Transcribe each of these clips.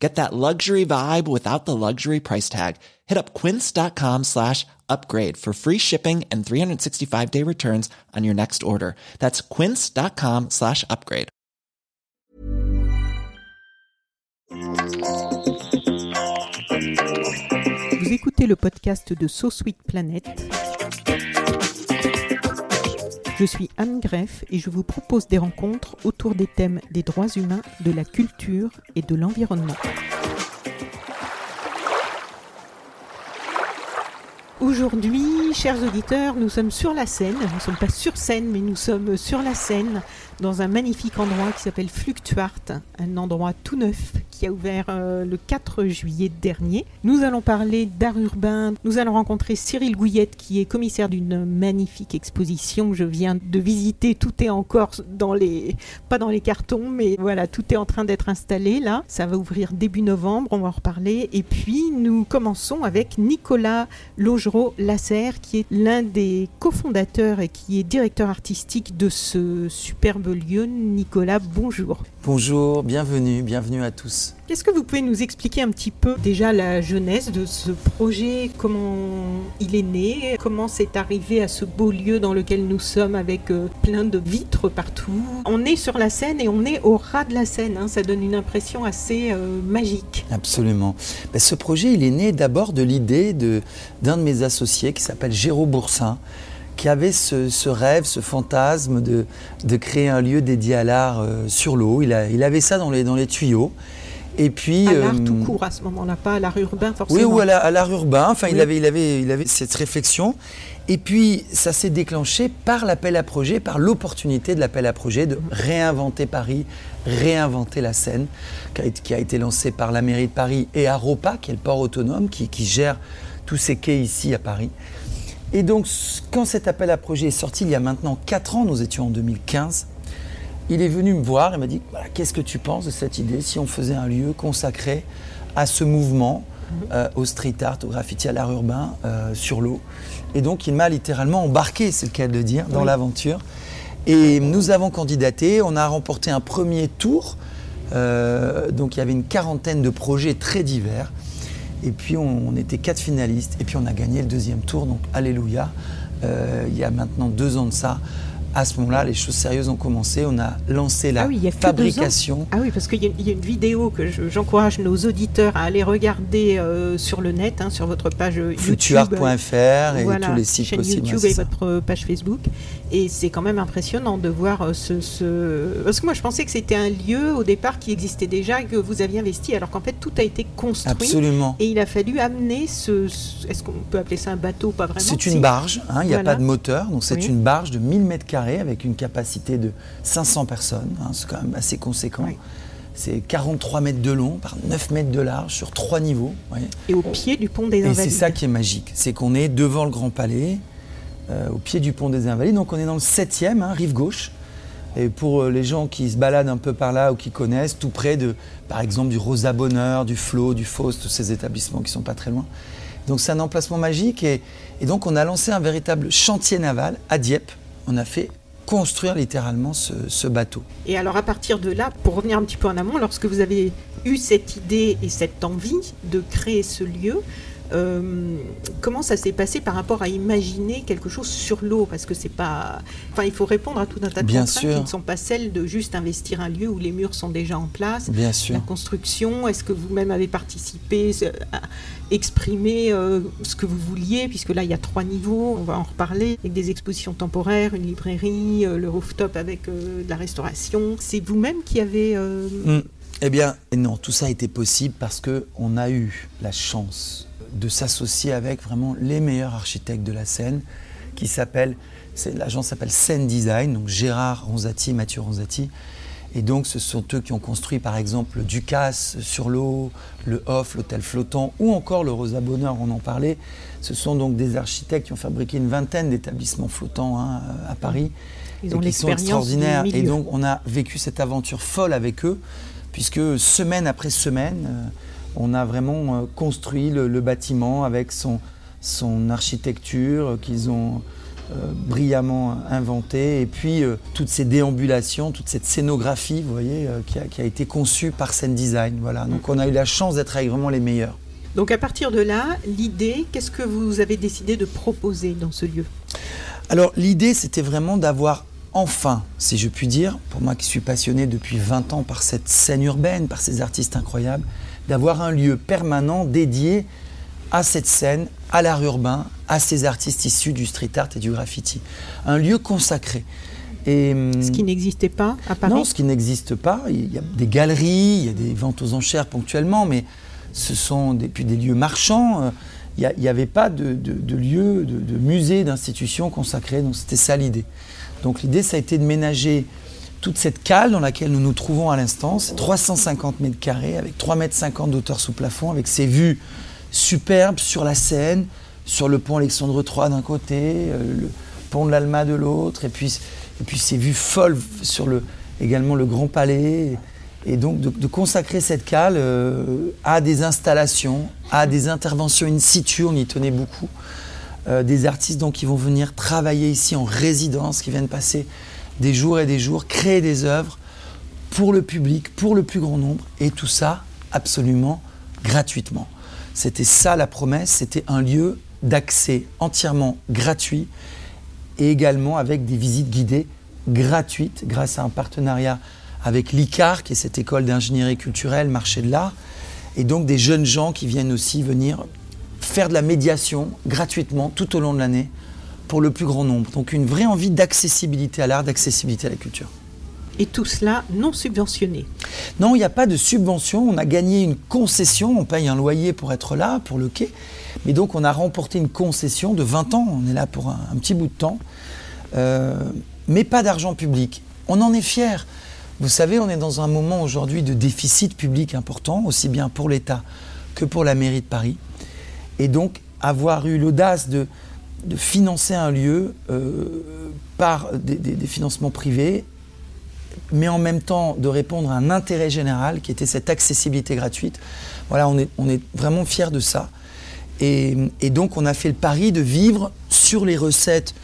Get that luxury vibe without the luxury price tag. Hit up quince.com slash upgrade for free shipping and 365 day returns on your next order. That's quince.com slash upgrade. Vous écoutez le podcast de So Sweet Planet. Je suis Anne Greff et je vous propose des rencontres autour des thèmes des droits humains, de la culture et de l'environnement. Aujourd'hui, chers auditeurs, nous sommes sur la Seine. Nous ne sommes pas sur scène, mais nous sommes sur la Seine, dans un magnifique endroit qui s'appelle Fluctuart, un endroit tout neuf qui a ouvert euh, le 4 juillet dernier. Nous allons parler d'art urbain. Nous allons rencontrer Cyril Gouillette, qui est commissaire d'une magnifique exposition. Je viens de visiter. Tout est encore dans les, pas dans les cartons, mais voilà, tout est en train d'être installé là. Ça va ouvrir début novembre. On va en reparler. Et puis, nous commençons avec Nicolas Logereau Lasserre, qui est l'un des cofondateurs et qui est directeur artistique de ce superbe lieu. Nicolas, bonjour. Bonjour, bienvenue, bienvenue à tous. Est-ce que vous pouvez nous expliquer un petit peu déjà la jeunesse de ce projet, comment il est né, comment c'est arrivé à ce beau lieu dans lequel nous sommes avec euh, plein de vitres partout? On est sur la Seine et on est au ras de la Seine, hein. ça donne une impression assez euh, magique. Absolument. Ben, ce projet, il est né d'abord de l'idée d'un de, mes associés qui s'appelle Géraud Boursin qui avait ce, rêve, ce fantasme de, de, créer un lieu dédié à l'art euh, sur l'eau. Il, il, avait ça dans les, dans les tuyaux. Et puis, à l'art tout euh, court à ce moment-là, pas à l'art urbain forcément. Oui, ou à l'art urbain. Enfin, il, avait, il, avait, il avait cette réflexion. Et puis, ça s'est déclenché par l'appel à projet, par l'opportunité de l'appel à projet de réinventer Paris, réinventer la Seine, qui a, été lancé par la mairie de Paris et Aropa, qui est le port autonome, qui, qui gère tous ces quais ici à Paris. Et donc, quand cet appel à projet est sorti il y a maintenant 4 ans, nous étions en 2015, il est venu me voir et m'a dit voilà, Qu'est-ce que tu penses de cette idée si on faisait un lieu consacré à ce mouvement, mhm. euh, au street art, au graffiti, à l'art urbain, euh, sur l'eau Et donc, il m'a littéralement embarqué, c'est le cas de le dire, dans l'aventure. Et nous avons candidaté, on a remporté un premier tour. Euh, donc, il y avait une quarantaine de projets très divers. Et puis on, était quatre finalistes et puis on a gagné le deuxième tour, donc alléluia. Euh, il y a maintenant deux ans de ça, à ce moment-là, les choses sérieuses ont commencé. On a lancé la ah fabrication. Ah oui, parce qu'il y, a une vidéo que j'encourage nos auditeurs à aller regarder euh, sur le net, hein, sur votre page YouTube. Futuart.fr et tous les sites chaîne possibles. YouTube et votre page Facebook. Et c'est quand même impressionnant de voir euh, ce, Parce que moi, je pensais que c'était un lieu au départ qui existait déjà, que vous aviez investi, alors qu'en fait, tout a été construit. Absolument. Et il a fallu amener ce. Est-ce qu'on peut appeler ça un bateau Pas vraiment. C'est une barge, hein, il n'y a pas de moteur, donc c'est une barge de 1000 mètres carrés avec une capacité de 500 personnes. Hein, c'est quand même assez conséquent. C'est 43 mètres de long par 9 mètres de large sur trois niveaux. Et au pied du pont des Invalides. Et c'est ça qui est magique, c'est qu'on est devant le Grand Palais, au pied du pont des Invalides. Donc on est dans le 7e, hein, rive gauche. Et pour euh, les gens qui se baladent un peu par là ou qui connaissent, tout près de, par exemple, du Rosa Bonheur, du Flot, du Faust, tous ces établissements qui sont pas très loin. Donc c'est un emplacement magique et, donc on a lancé un véritable chantier naval à Dieppe. On a fait construire littéralement ce, bateau. Et alors à partir de là, pour revenir un petit peu en amont, lorsque vous avez eu cette idée et cette envie de créer ce lieu, euh, comment ça s'est passé par rapport à imaginer quelque chose sur l'eau? Parce que c'est pas. Enfin, il faut répondre à tout un tas de Bien contraintes qui ne sont pas celles de juste investir un lieu où les murs sont déjà en place. Bien sûr. La construction, est-ce que vous-même avez participé à exprimer euh, ce que vous vouliez? Puisque là, il y a trois niveaux, on va en reparler, avec des expositions temporaires, une librairie, euh, le rooftop avec de la restauration. C'est vous-même qui avez. Mm. Eh bien, non, tout ça a été possible parce qu'on a eu la chance de s'associer avec vraiment les meilleurs architectes de la scène, qui s'appelle, l'agence s'appelle Scène Design, donc Gérard Ronzati, Mathieu Ronzati. Et donc, ce sont eux qui ont construit, par exemple, le Ducasse sur l'eau, le Off, l'hôtel flottant, ou encore le Rosa Bonheur, on en parlait. Ce sont donc des architectes qui ont fabriqué une vingtaine d'établissements flottants hein, à Paris. Ils ont et qui sont extraordinaires. Et donc, on a vécu cette aventure folle avec eux, puisque semaine après semaine, euh, on a vraiment euh, construit le, le bâtiment avec son, son architecture qu'ils ont euh, brillamment inventée, et puis euh, toutes ces déambulations, toute cette scénographie, vous voyez, euh, qui, a, qui a été conçue par Scène Design. Voilà. Donc, on a eu la chance d'être avec vraiment les meilleurs. Donc à partir de là, l'idée, qu'est-ce que vous avez décidé de proposer dans ce lieu? Alors l'idée c'était vraiment d'avoir enfin, si je puis dire, pour moi qui suis passionné depuis 20 ans par cette scène urbaine, par ces artistes incroyables, d'avoir un lieu permanent dédié à cette scène, à l'art urbain, à ces artistes issus du street art et du graffiti. Un lieu consacré. Et, hum, Ce qui n'existait pas à Paris non, ce qui n'existe pas. Il y a des galeries, il y a des ventes aux enchères ponctuellement, mais ce sont des, puis des lieux marchands. Euh, Il n'y avait pas de, de, de lieu, de, de musée, d'institution consacrée. Donc c'était ça l'idée. Donc l'idée, ça a été de ménager toute cette cale dans laquelle nous nous trouvons à l'instant. C'est 350 mètres carrés avec 3,50 mètres d'auteur sous plafond, avec ses vues superbes sur la Seine, sur le pont Alexandre III d'un côté, euh, le pont de l'Alma de l'autre, et puis, ces vues folles sur le, également le Grand Palais. Et donc de, de consacrer cette cale euh, à des installations, à des interventions in situ, on y tenait beaucoup. Euh, des artistes donc, qui vont venir travailler ici en résidence, qui viennent passer des jours et des jours, créer des œuvres pour le public, pour le plus grand nombre, et tout ça absolument gratuitement. C'était ça la promesse, c'était un lieu d'accès entièrement gratuit et également avec des visites guidées gratuites grâce à un partenariat avec l'ICAR, qui est cette école d'ingénierie culturelle, marché de l'art, et donc des jeunes gens qui viennent aussi venir faire de la médiation gratuitement tout au long de l'année pour le plus grand nombre. Donc une vraie envie d'accessibilité à l'art, d'accessibilité à la culture. Et tout cela non subventionné. Non, il n'y a pas de subvention. On a gagné une concession. On paye un loyer pour être là, pour le quai. Mais donc, on a remporté une concession de 20 ans. On est là pour un, un petit bout de temps. Euh, mais pas d'argent public. On en est fiers. Vous savez, on est dans un moment aujourd'hui de déficit public important, aussi bien pour l'État que pour la mairie de Paris. Et donc, avoir eu l'audace de, de financer un lieu euh, par des, financements privés, mais en même temps de répondre à un intérêt général qui était cette accessibilité gratuite. Voilà, on est, on est vraiment fiers de ça. Et, et donc, on a fait le pari de vivre sur les recettes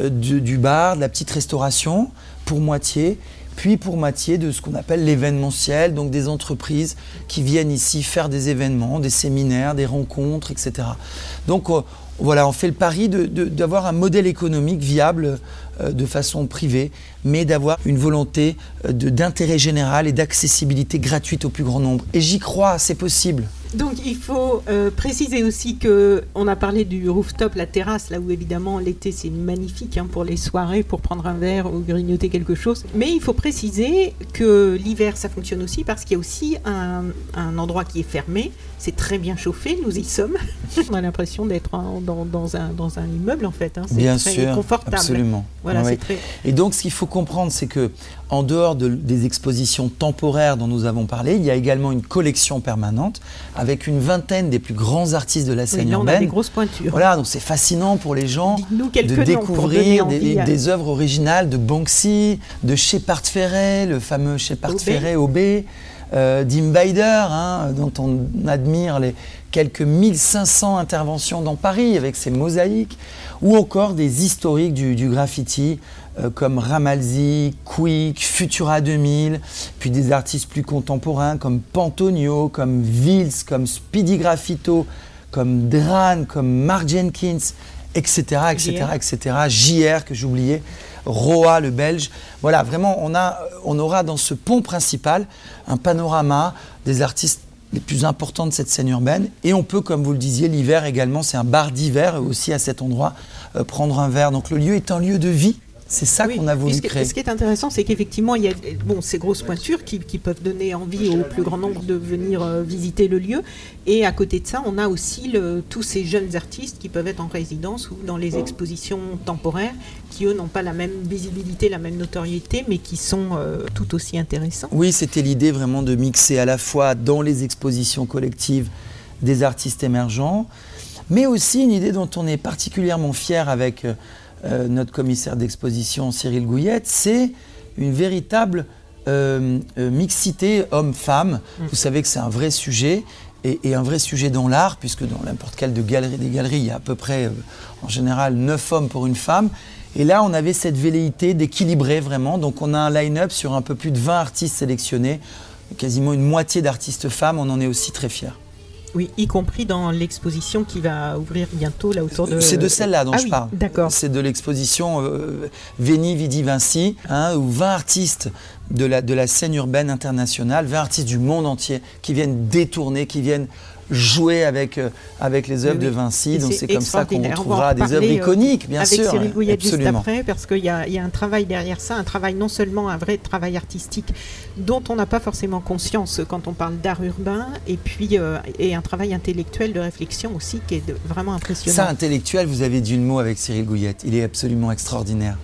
euh, du, du bar, de la petite restauration, pour moitié, puis pour moitié de ce qu'on appelle l'événementiel, donc des entreprises qui viennent ici faire des événements, des séminaires, des rencontres, etc. Donc, euh, voilà, on fait le pari d'avoir un modèle économique viable euh, de façon privée, mais d'avoir une volonté euh, d'intérêt général et d'accessibilité gratuite au plus grand nombre. Et j'y crois, c'est possible. Donc il faut euh, préciser aussi que on a parlé du rooftop, la terrasse, là où évidemment l'été c'est magnifique hein, pour les soirées, pour prendre un verre ou grignoter quelque chose. Mais il faut préciser que l'hiver ça fonctionne aussi parce qu'il y a aussi un, un endroit qui est fermé. C'est très bien chauffé, nous y sommes. on a l'impression d'être dans, dans un, dans un immeuble en fait. hein. C'est Bien très sûr, confortable. absolument. Voilà, très. Et donc, ce qu'il faut comprendre, c'est que en dehors de- des expositions temporaires dont nous avons parlé, il y a également une collection permanente avec une vingtaine des plus grands artistes de la Oui, scène là on a urbaine. des grosses pointures. Voilà, donc c'est fascinant pour les gens de découvrir des, à- des œuvres originales de Banksy, de Shepard Ferret, le fameux Shepard. Ferret Aubé, euh, hein, dont on admire les quelques 1500 interventions dans Paris avec ses mosaïques, ou encore des historiques du, graffiti euh, comme Ramalzi, Quick, Futura 2000, puis des artistes plus contemporains comme Pantonio, comme Vils, comme Speedy Graffito, comme Dran, comme Mark Jenkins, etc., etc., etc., JR que j'oubliais, Roa le belge. Voilà, vraiment, on, a, on aura dans ce pont principal un panorama des artistes les plus importants de cette scène urbaine. Et on peut, comme vous le disiez, l'hiver également, c'est un bar d'hiver aussi à cet endroit, euh, prendre un verre. Donc le lieu est un lieu de vie. C'est ça Oui. qu'on a voulu ce, qui- créer. ce qui est intéressant, c'est qu'effectivement, il y a bon, ces grosses pointures qui, qui peuvent donner envie au plus grand nombre de venir euh, visiter le lieu. Et à côté de ça, on a aussi le- tous ces jeunes artistes qui peuvent être en résidence ou dans les expositions temporaires, qui eux n'ont pas la même visibilité, la même notoriété, mais qui sont euh, tout aussi intéressants. Oui, c'était l'idée vraiment de mixer à la fois dans les expositions collectives des artistes émergents, mais aussi une idée dont on est particulièrement fier avec euh, euh, notre commissaire d'exposition Cyril Gouillette, c'est une véritable euh, euh, mixité homme-femme. Mm. Vous savez que c'est un vrai sujet. Et, et un vrai sujet dans l'art, puisque dans n'importe quelle de galerie, des galeries, il y a à peu près, euh, en général, 9 hommes pour une femme. Et là, on avait cette velléité d'équilibrer vraiment. Donc, on a un line-up sur un peu plus de 20 artistes sélectionnés, quasiment une moitié d'artistes femmes. On en est aussi très fiers. Oui, y compris dans l'exposition qui va ouvrir bientôt là autour de. C'est de celle-là dont Ah je oui, parle. D'accord. C'est de l'exposition euh, Veni Vidi Vinci, hein, où 20 artistes de la, de la scène urbaine internationale, 20 artistes du monde entier qui viennent détourner, qui viennent jouer avec, euh, avec les œuvres Oui, de. Vinci. Donc c'est comme ça qu'on retrouvera des œuvres euh, iconiques, bien avec sûr. Cyril Gouillet juste après, parce qu'il y, y a un travail derrière ça, un travail non seulement un vrai travail artistique dont on n'a pas forcément conscience quand on parle d'art urbain, et puis euh, et un travail intellectuel de réflexion aussi qui est de- vraiment impressionnant. Ça, intellectuel, vous avez dit le mot avec Cyril Gouillette. Il est absolument extraordinaire.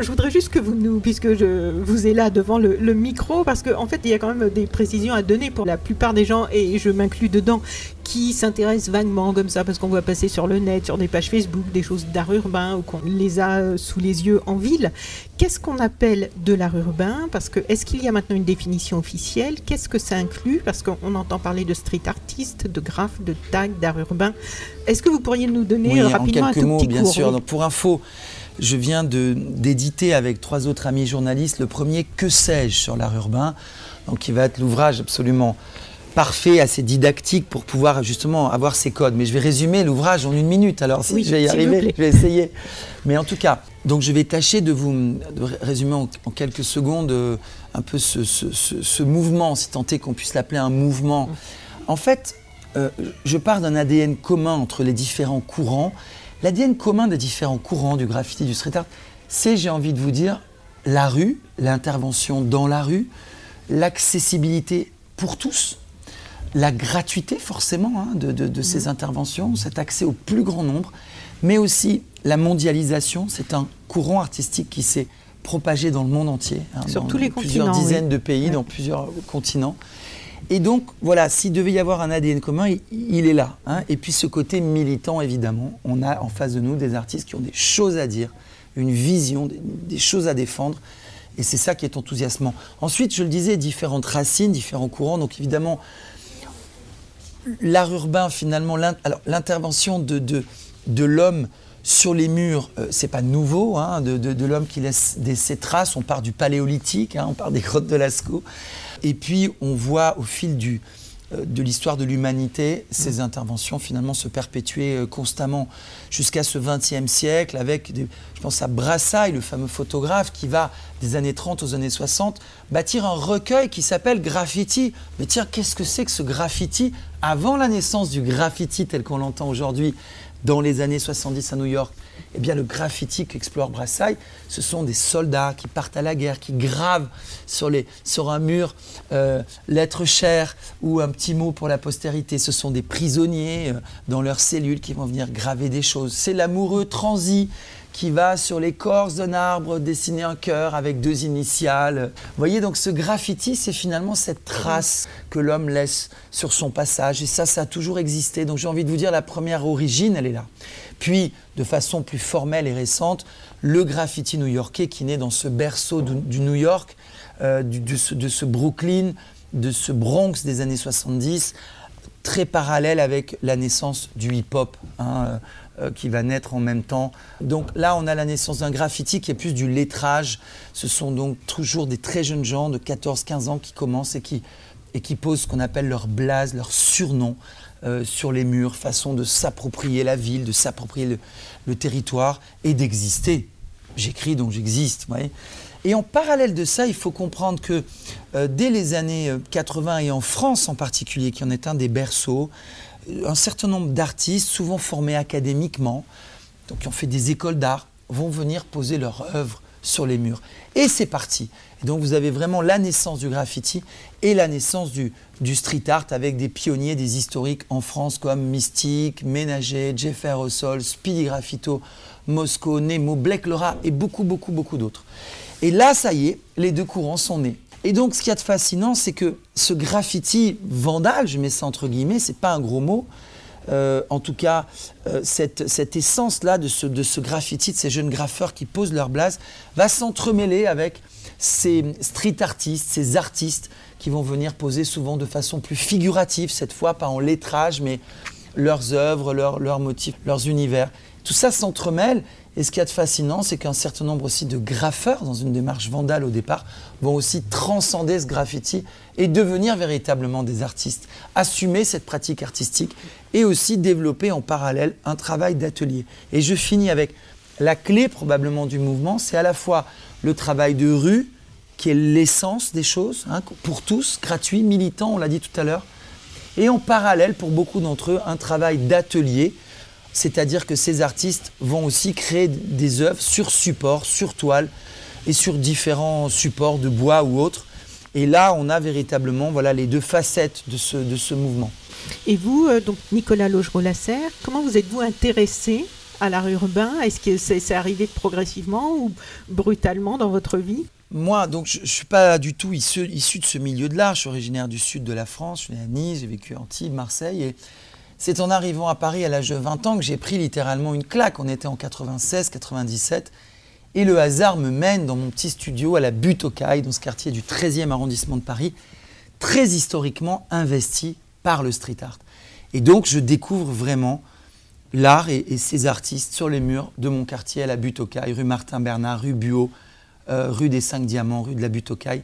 Je voudrais juste que vous nous, puisque je vous ai là devant le, le micro, parce qu'en en fait, il y a quand même des précisions à donner pour la plupart des gens, et je m'inclus dedans, qui s'intéressent vaguement comme ça, parce qu'on voit passer sur le net, sur des pages Facebook, des choses d'art urbain, ou qu'on les a sous les yeux en ville. Qu'est-ce qu'on appelle de l'art urbain? Parce que est-ce qu'il y a maintenant une définition officielle? Qu'est-ce que ça inclut? Parce qu'on entend parler de street artist, de graphe, de tag, d'art urbain. Est-ce que vous pourriez nous donner Oui, euh, en rapidement un quelques tout mots, petit bien cours sûr. oui. Donc, pour info, je viens d'éditer avec trois autres amis journalistes le premier Que sais-je sur l'art urbain, donc qui va être l'ouvrage absolument parfait, assez dictique pour pouvoir justement avoir ces codes. Mais je vais résumer l'ouvrage en une minute, alors si Oui, je vais y arriver, je vais essayer. Mais en tout cas, donc je vais tâcher de vous de résumer en, en quelques secondes euh, un peu ce, ce- ce- ce mouvement, si tant est qu'on puisse l'appeler un mouvement. En fait, euh, je pars d'un ADN commun entre les différents courants. L'ADN commun des différents courants du graffiti, du street art, c'est, j'ai envie de vous dire, la rue, l'intervention dans la rue, l'accessibilité pour tous, la gratuité forcément hein, de, de- de ces interventions, cet accès au plus grand nombre, mais aussi la mondialisation. C'est un courant artistique qui s'est propagé dans le monde entier, hein, Sur dans tous les plusieurs continents, dizaines oui. de pays, Ouais. dans plusieurs continents. Et donc, voilà, s'il devait y avoir un ADN commun, il, est là. hein. Et puis ce côté militant, évidemment, on a en face de nous des artistes qui ont des choses à dire, une vision, des, choses à défendre. Et c'est ça qui est enthousiasmant. Ensuite, je le disais, différentes racines, différents courants. Donc évidemment, l'art urbain, finalement, l'intervention de, l'homme sur les murs, euh, c'est pas nouveau, hein, de l'homme qui laisse des, ses traces. On part du paléolithique, hein, on part des grottes de Lascaux. Et puis, on voit au fil du, euh, de l'histoire de l'humanité ces interventions finalement se perpétuer euh, constamment jusqu'à ce XXe siècle avec, des- je pense à Brassailles, le fameux photographe qui va des années 30 aux années 60 bâtir un recueil qui s'appelle Graffiti. Mais tiens, qu'est-ce que c'est que ce graffiti? Avant la naissance du graffiti tel qu'on l'entend aujourd'hui dans les années 70 à New York, eh bien le graffiti qu'explore Brassailles, ce sont des soldats qui partent à la guerre, qui gravent sur, un mur euh, lettres chères ou un petit mot pour la postérité. Ce sont des prisonniers euh, dans leurs cellules qui vont venir graver des choses. C'est l'amoureux transi qui va sur l'écorce d'un arbre dessiner un cœur avec deux initiales. Vous voyez, donc ce graffiti, c'est finalement cette trace que l'homme laisse sur son passage. Et ça, ça a toujours existé. Donc j'ai envie de vous dire, la première origine, elle est là. Puis, de façon plus formelle et récente, le graffiti new-yorkais qui naît dans ce berceau du, New York, euh, du- de, ce, de ce Brooklyn, de ce Bronx des années 70, très parallèle avec la naissance du hip-hop, hein, euh, euh, qui va naître en même temps. Donc là, on a la naissance d'un graffiti qui est plus du lettrage. Ce sont donc toujours des très jeunes gens de 14-15 ans qui commencent et qui, et qui posent ce qu'on appelle leur blase, leur surnom euh, sur les murs, façon de s'approprier la ville, de s'approprier le, territoire et d'exister. J'écris donc j'existe. vous. Et en parallèle de ça, il faut comprendre que euh, dès les années euh, 80 et en France en particulier, qui en est un des berceaux, euh, un certain nombre d'artistes, souvent formés académiquement, donc qui ont fait des écoles d'art, vont venir poser leur œuvre sur les murs. Et c'est parti. Donc vous avez vraiment la naissance du graffiti et la naissance du, street art avec des pionniers, des historiques en France comme Mystique, Ménager, Jeff Aerosol, Speedy Graffito, Moscow, Nemo, Blake Laura et beaucoup, beaucoup, beaucoup d'autres. Et là, ça y est, les deux courants sont nés. Et donc, ce qu'il y a de fascinant, c'est que ce graffiti vandal, je mets ça entre guillemets, c'est pas un gros mot, euh, en tout cas, euh, cette, essence-là de ce, graffiti, de ces jeunes graffeurs qui posent leur blase, va s'entremêler avec ces street artistes, ces artistes qui vont venir poser souvent de façon plus figurative, cette fois pas en lettrage, mais leurs œuvres, leurs motifs, leurs univers. Tout ça s'entremêle. Et ce qui est fascinant, c'est qu'un certain nombre aussi de graffeurs, dans une démarche vandale au départ, vont aussi transcender ce graffiti et devenir véritablement des artistes, assumer cette pratique artistique et aussi développer en parallèle un travail d'atelier. Et je finis avec la clé probablement du mouvement, c'est à la fois le travail de rue, qui est l'essence des choses, hein, pour tous, gratuit, militant, on l'a dit tout à l'heure, et en parallèle, pour beaucoup d'entre eux, un travail d'atelier, c'est-à-dire que ces artistes vont aussi créer des œuvres sur support, sur toile et sur différents supports de bois ou autres. Et là, on a véritablement voilà, les deux facettes de ce, de ce mouvement. Et vous, euh, donc Nicolas Logereau-Lasserre, comment vous êtes-vous intéressé à l'art urbain? Est-ce que c'est arrivé progressivement ou brutalement dans votre vie? Moi, donc, je ne suis pas du tout issu, issu, de ce milieu de l'art. Je suis originaire du sud de la France. Je suis né à Nice, j'ai vécu à Antibes, Marseille. Et c'est en arrivant à Paris à l'âge de 20 ans que j'ai pris littéralement une claque. On était en 96, 97. Et le hasard me mène dans mon petit studio à la Butte aux Cailles, dans ce quartier du 13e arrondissement de Paris, très historiquement investi par le street art. Et donc, je découvre vraiment l'art et, ses artistes sur les murs de mon quartier à la Butte aux Cailles, rue Martin Bernard, rue Buot, euh, rue des Cinq Diamants, rue de la Butte aux Cailles.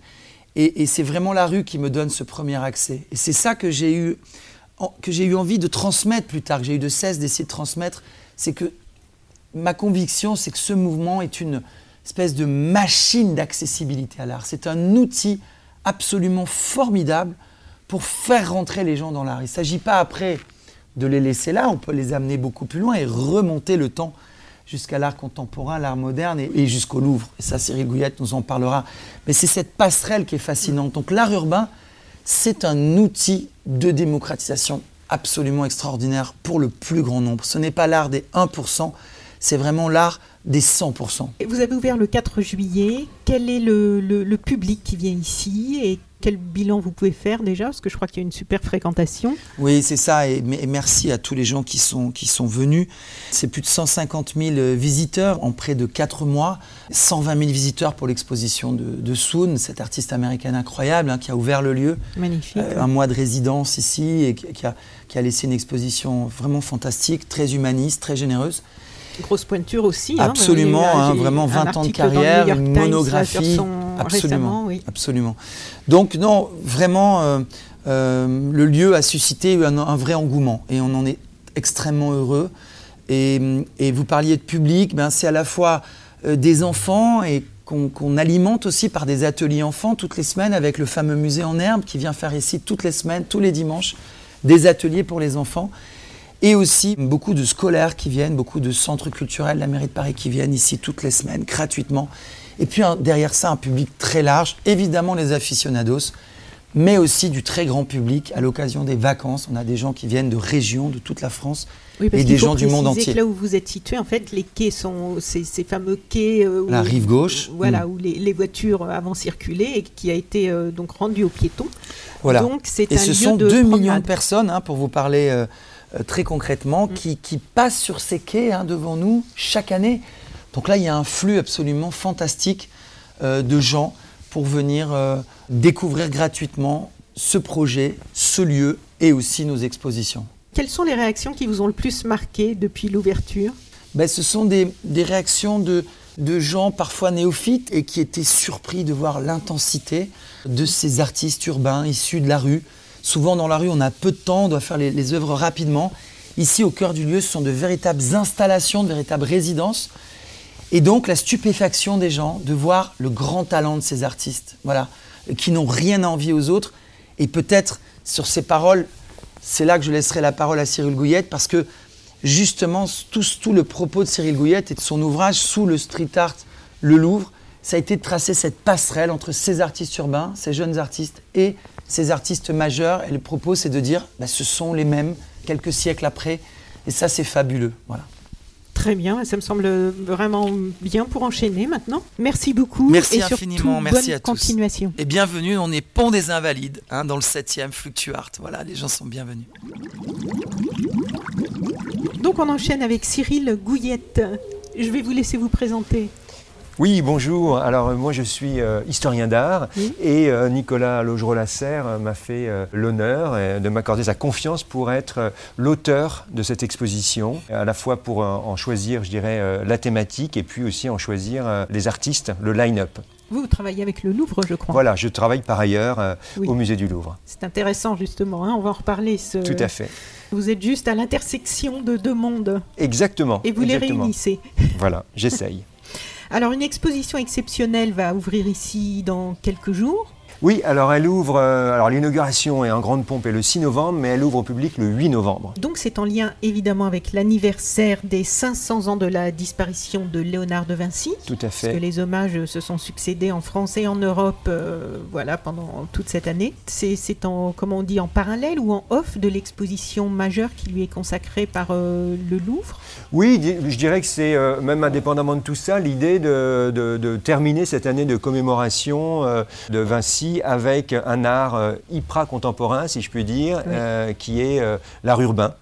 Et c'est vraiment la rue qui me donne ce premier accès. Et c'est ça que j'ai eu, que j'ai eu envie de transmettre plus tard, que j'ai eu de cesse d'essayer de transmettre. C'est que ma conviction, c'est que ce mouvement est une espèce de machine d'accessibilité à l'art. C'est un outil absolument formidable pour faire rentrer les gens dans l'art. Il ne s'agit pas après de les laisser là, on peut les amener beaucoup plus loin et remonter le temps jusqu'à l'art contemporain, l'art moderne et, jusqu'au Louvre. Et ça, Cyril Gouillette nous en parlera. Mais c'est cette passerelle qui est fascinante. Donc l'art urbain, c'est un outil de démocratisation absolument extraordinaire pour le plus grand nombre. Ce n'est pas l'art des 1%, c'est vraiment l'art des 100%. Vous avez ouvert le 4 juillet. Quel est le, le, le public qui vient ici et quel bilan vous pouvez faire déjà Parce que je crois qu'il y a une super fréquentation. Oui, c'est ça. Et, et, merci à tous les gens qui sont, qui sont venus. C'est plus de 150 000 visiteurs en près de 4 mois. 120 000 visiteurs pour l'exposition de, de Soon, cet artiste américaine incroyable hein, qui a ouvert le lieu. Magnifique. Euh, un mois de résidence ici et qui a, qui a laissé une exposition vraiment fantastique, très humaniste, très généreuse. Grosse pointure aussi. Absolument, hein, hein, vraiment 20 ans de carrière, une monographie. Absolument, oui. absolument. Donc non, vraiment, euh, euh, le lieu a suscité un, un, vrai engouement et on en est extrêmement heureux. Et, et vous parliez de public, ben c'est à la fois euh, des enfants et qu'on qu alimente aussi par des ateliers enfants toutes les semaines avec le fameux musée en herbe qui vient faire ici toutes les semaines, tous les dimanches, des ateliers pour les enfants et aussi beaucoup de scolaires qui viennent, beaucoup de centres culturels de la mairie de Paris qui viennent ici toutes les semaines gratuitement. Et puis un, derrière ça, un public très large, évidemment les aficionados, mais aussi du très grand public à l'occasion des vacances. On a des gens qui viennent de régions, de toute la France. Oui, et des gens du monde entier. Que là où vous êtes situé, en fait, les quais sont ces, ces fameux quais. Euh, la rive gauche. Où, voilà, mmh. où les, les, voitures avant circulaient et qui a été euh, donc rendu aux piétons. Voilà. Donc c'est et un ce lieu sont de 2 promenade. millions de personnes, hein, pour vous parler euh, très concrètement, Mm. qui, qui, passent sur ces quais hein, devant nous chaque année. Donc là, il y a un flux absolument fantastique euh, de gens pour venir euh, découvrir gratuitement ce projet, ce lieu et aussi nos expositions. Quelles sont les réactions qui vous ont le plus marqué depuis l'ouverture? Ben, Ce sont des, des réactions de, de, gens parfois néophytes et qui étaient surpris de voir l'intensité de ces artistes urbains issus de la rue. Souvent dans la rue, on a peu de temps, on doit faire les, œuvres rapidement. Ici, au cœur du lieu, ce sont de véritables installations, de véritables résidences. Et donc la stupéfaction des gens de voir le grand talent de ces artistes, voilà, qui n'ont rien à envier aux autres. Et peut-être sur ces paroles, c'est là que je laisserai la parole à Cyril Gouillette, parce que justement, tout, tout, le propos de Cyril Gouillette et de son ouvrage Sous le street art, le Louvre, ça a été de tracer cette passerelle entre ces artistes urbains, ces jeunes artistes, et ces artistes majeurs. Et le propos, c'est de dire, bah, ce sont les mêmes quelques siècles après. Et ça, c'est fabuleux. Voilà. Très bien, ça me semble vraiment bien pour enchaîner maintenant. Merci beaucoup. Merci et infiniment, surtout, merci bonne à tous. continuation. Et bienvenue, on est Pont des Invalides, hein, dans le 7e Fluctuart. Voilà, les gens sont bienvenus. Donc on enchaîne avec Cyril Gouillette. Je vais vous laisser vous présenter. Oui, bonjour. Alors euh, moi je suis euh, historien d'art Oui. et euh, Nicolas Logereau-Lasserre euh, m'a fait l'honneur de m'accorder sa confiance pour être l'auteur de cette exposition, à la fois pour en choisir, je dirais, la thématique et puis aussi en choisir les artistes, le line-up. Vous, vous travaillez avec le Louvre, je crois. Voilà, je travaille par ailleurs euh, Oui. au musée du Louvre. C'est intéressant justement, hein, on va en reparler. ce- Tout à fait. Vous êtes juste à l'intersection de deux mondes Exactement. et vous les réunissez. Voilà, j'essaye. Alors une exposition exceptionnelle va ouvrir ici dans quelques jours. Oui, alors elle ouvre, euh, alors l'inauguration est en grande pompe est le 6 novembre, mais elle ouvre au public le 8 novembre. Donc c'est en lien évidemment avec l'anniversaire des 500 ans de la disparition de Léonard de Vinci. Tout à Parce que fait. les hommages se sont succédés en France et en Europe euh, voilà, pendant toute cette année. C'est c'est en, comment on dit, en parallèle ou en off de l'exposition majeure qui lui est consacrée par euh, le Louvre? Oui, je dirais que c'est, même indépendamment de tout ça, l'idée de, de- de terminer cette année de commémoration de Vinci avec un art euh, hyper contemporain, si je puis dire, Oui. euh, qui est euh, l'art urbain.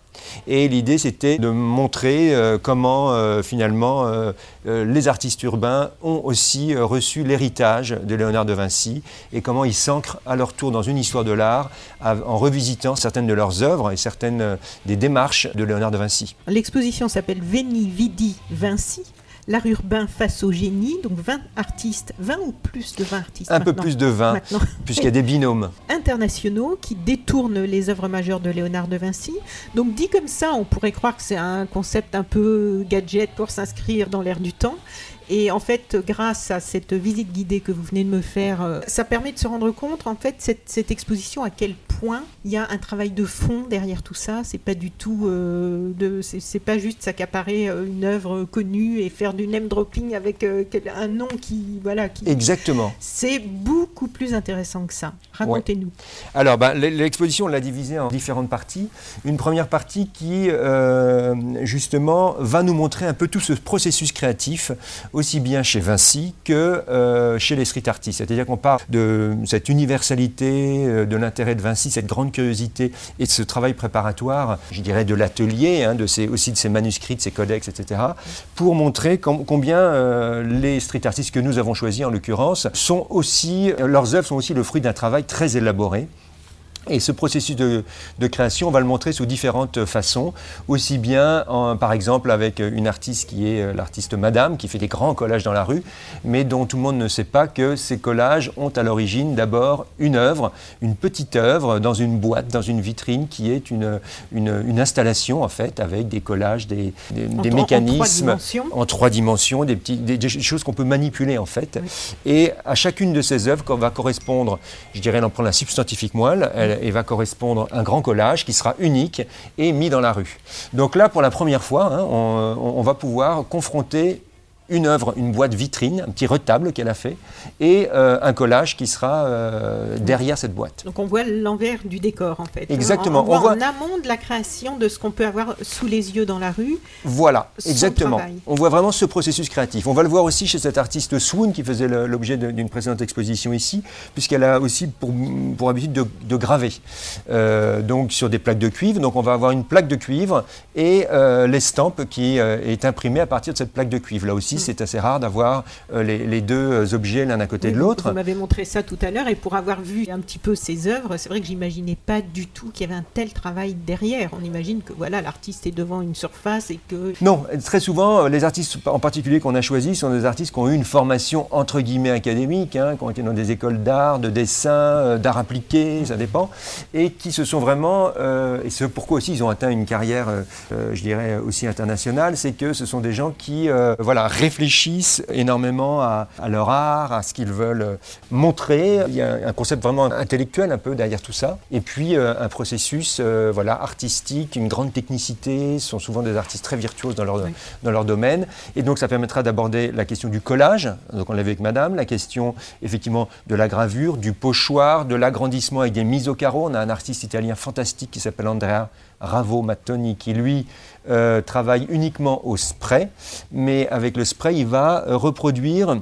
Et l'idée, c'était de montrer euh, comment, euh, finalement, euh, les artistes urbains ont aussi reçu l'héritage de Léonard de Vinci et comment ils s'ancrent à leur tour dans une histoire de l'art en revisitant certaines de leurs œuvres et certaines des démarches de Léonard de Vinci. L'exposition s'appelle Veni Vidi Vinci. L'art urbain face au génie, donc 20 artistes, 20 ou plus de 20 artistes Un peu plus de 20, Maintenant, puisqu'il y a des binômes. internationaux qui détournent les œuvres majeures de Léonard de Vinci. Donc dit comme ça, on pourrait croire que c'est un concept un peu gadget pour s'inscrire dans l'air du temps. Et en fait, grâce à cette visite guidée que vous venez de me faire, euh, ça permet de se rendre compte, en fait, cette, cette exposition, à quel point il y a un travail de fond derrière tout ça. C'est pas du tout, euh, de, c'est pas juste s'accaparer euh, une œuvre connue et faire du name dropping avec euh, un nom qui, voilà, qui. Exactement. C'est beaucoup plus intéressant que ça. Racontez-nous. Alors, ben, l'exposition, on l'a divisée en différentes parties. Une première partie qui, euh, justement, va nous montrer un peu tout ce processus créatif, aussi bien chez Vinci que euh, chez les street artistes. C'est-à-dire qu'on parle de cette universalité, euh, de l'intérêt de Vinci, cette grande curiosité et de ce travail préparatoire, je dirais, de l'atelier, hein, de ses, aussi de ses manuscrits, de ses codex, etc., pour montrer com- combien euh, les street artistes que nous avons choisis, en l'occurrence, sont aussi, leurs œuvres sont aussi le fruit d'un travail très élaboré. Et ce processus de, de création, on va le montrer sous différentes façons, aussi bien en- par exemple avec une artiste qui est euh, l'artiste Madame, qui fait des grands collages dans la rue, mais dont tout le monde ne sait pas que ces collages ont à l'origine d'abord une œuvre, une petite œuvre dans une boîte, dans une vitrine, qui est une, une, une installation en fait, avec des collages, des, des- En des trois- en trois mécanismes dimensions. en trois dimensions, des, petits, des, des choses qu'on peut manipuler en fait. Oui. Et à chacune de ces œuvres va correspondre, je dirais, en prend la substantifique moelle, elle, et va correspondre un grand collage qui sera unique et mis dans la rue. Donc là, pour la première fois, hein, on, on va pouvoir confronter une œuvre, une boîte vitrine, un petit retable qu'elle a fait, et euh, un collage qui sera euh, derrière cette boîte. Donc on voit l'envers du décor en fait. Exactement. On, voit On voit- en amont de la création de ce qu'on peut avoir sous les yeux dans la rue. Voilà, exactement. travail. On voit vraiment ce processus créatif. On va le voir aussi chez cette artiste Swoon qui faisait l'objet d'une précédente exposition ici, puisqu'elle a aussi pour, pour habitude de, de graver, euh, donc sur des plaques de cuivre. Donc on va avoir une plaque de cuivre et l'estampe qui est imprimée à partir de cette plaque de cuivre. Là aussi, C'est assez rare d'avoir euh, les, les deux euh, objets l'un à côté Oui, de l'autre. Vous m'avez montré ça tout à l'heure et pour avoir vu un petit peu ses œuvres, c'est vrai que j'imaginais pas du tout qu'il y avait un tel travail derrière. On imagine que voilà l'artiste est devant une surface et que Non, très souvent, euh, les artistes en particulier qu'on a choisis sont des artistes qui ont eu une formation entre guillemets académique, hein, qui ont été dans des écoles d'art, de dessin, d'art appliqué, ça dépend, et qui se sont vraiment, euh, et c'est pourquoi aussi ils ont atteint une carrière, euh, je dirais, aussi internationale, c'est que ce sont des gens qui euh, voilà, réfléchissent énormément à, à leur art, à ce qu'ils veulent euh, montrer. Il y a un concept vraiment intellectuel un peu derrière tout ça, et puis euh, un processus euh, voilà, artistique, une grande technicité, ce sont souvent des artistes très virtuoses dans leur, Oui. dans leur domaine. Et donc ça permettra d'aborder la question du collage, donc on l'a vu avec Madame, la question effectivement de la gravure, du pochoir, de l'agrandissement avec des mises au carreau. On a un artiste italien fantastique qui s'appelle Andrea Ravo Mattoni qui lui travaille uniquement au spray, mais avec le spray il va euh, reproduire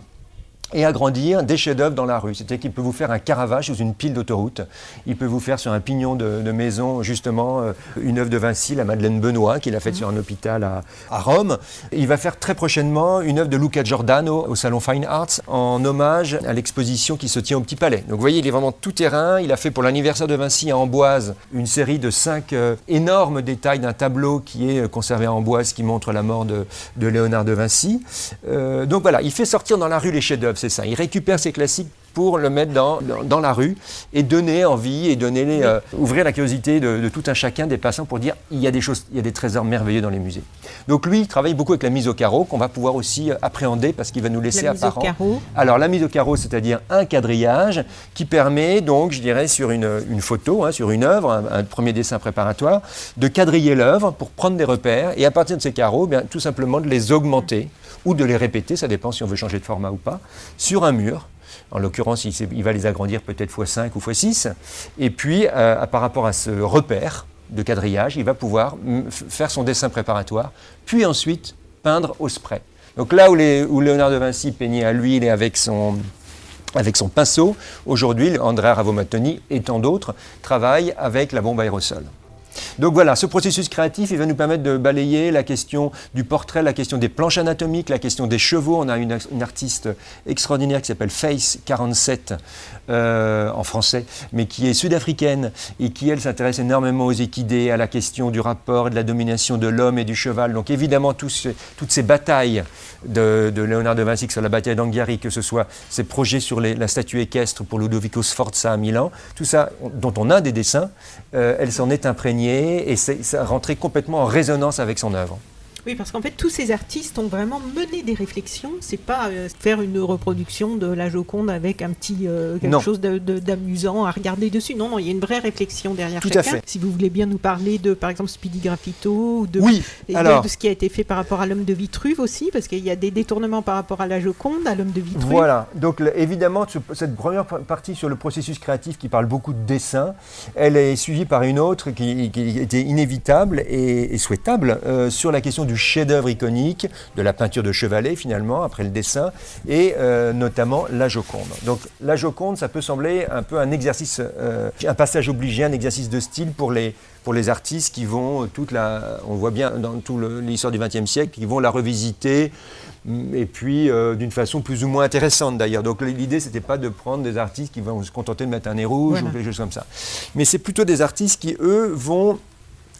et agrandir des chefs-d'œuvre dans la rue. C'est-à-dire qu'il peut vous faire un Caravage sous une pile d'autoroute. Il peut vous faire sur un pignon de, maison, justement, euh, une œuvre de Vinci, la Madeleine Benoît, qu'il a faite sur un hôpital à, Rome. il va faire très prochainement une œuvre de Luca Giordano au Salon Fine Arts en hommage à l'exposition qui se tient au Petit Palais. Donc vous voyez, il est vraiment tout terrain. Il a fait pour l'anniversaire de Vinci à Amboise une série de cinq euh, énormes détails d'un tableau qui est euh, conservé à Amboise qui montre la mort de, Léonard de Vinci. donc voilà, il fait sortir dans la rue les chefs-d'œuvre c'est ça. Il récupère ses classiques pour le mettre dans, dans, la rue et donner envie et donner les, euh, ouvrir la curiosité de, tout un chacun des passants pour dire il y a des choses, il y a des trésors merveilleux dans les musées. Donc lui, il travaille beaucoup avec la mise au carreau qu'on va pouvoir aussi euh, appréhender parce qu'il va nous laisser la apparent. Mise au carreau. Alors la mise au carreau, c'est-à-dire un quadrillage qui permet donc, je dirais, sur une, une photo, hein, sur une œuvre, un, premier dessin préparatoire, de quadriller l'œuvre pour prendre des repères et à partir de ces carreaux, bien, tout simplement de les augmenter ou de les répéter, ça dépend si on veut changer de format ou pas, sur un mur en l'occurrence, il, va les agrandir peut-être x5 ou x6. Et puis, euh, par rapport à ce repère de quadrillage, il va pouvoir faire son dessin préparatoire, puis ensuite peindre au spray. Donc là où, Léonard de Vinci peignait à l'huile et avec son, avec son pinceau, aujourd'hui, Andrea Ravomattoni et tant d'autres travaillent avec la bombe aérosol. Donc voilà, ce processus créatif, il va nous permettre de balayer la question du portrait, la question des planches anatomiques, la question des chevaux. On a une, artiste extraordinaire qui s'appelle Face 47 euh, en français, mais qui est sud-africaine et qui, elle, s'intéresse énormément aux équidés, à la question du rapport et de la domination de l'homme et du cheval. Donc évidemment, toutes ces batailles de, Léonard de Vinci, soit la bataille d'Anghiari, que ce soit ses projets sur la statue équestre pour Ludovico Sforza à Milan, tout ça, dont on a des dessins, euh, elle s'en est imprégnée et ça rentré complètement en résonance avec son œuvre. Oui, parce qu'en fait, tous ces artistes ont vraiment mené des réflexions. C'est pas euh, faire une reproduction de la Joconde avec un petit euh, quelque chose d'amusant à regarder dessus. Non, non, il y a une vraie réflexion derrière Tout chacun. À fait. Si vous voulez bien nous parler de, par exemple, Speedy Graffito ou de, oui, alors... de ce qui a été fait par rapport à l'homme de Vitruve aussi, parce qu'il y a des détournements par rapport à la Joconde, à l'homme de Vitruve. Voilà. Donc évidemment, cette première partie sur le processus créatif qui parle beaucoup de dessin, elle est suivie par une autre qui, était inévitable et, souhaitable euh, sur la question du chef-d'œuvre iconique de la peinture de Chevalet finalement, après le dessin, et euh, notamment la Joconde. Donc la Joconde, ça peut sembler un peu un exercice, euh, un passage obligé, un exercice de style pour les, pour les artistes qui vont toute la, on voit bien dans toute l'histoire du XXe siècle, qui vont la revisiter mm, et puis euh, d'une façon plus ou moins intéressante d'ailleurs. Donc l'idée, c'était pas de prendre des artistes qui vont se contenter de mettre un nez rouge ou quelque chose comme ça. Mais c'est plutôt des artistes qui, eux, vont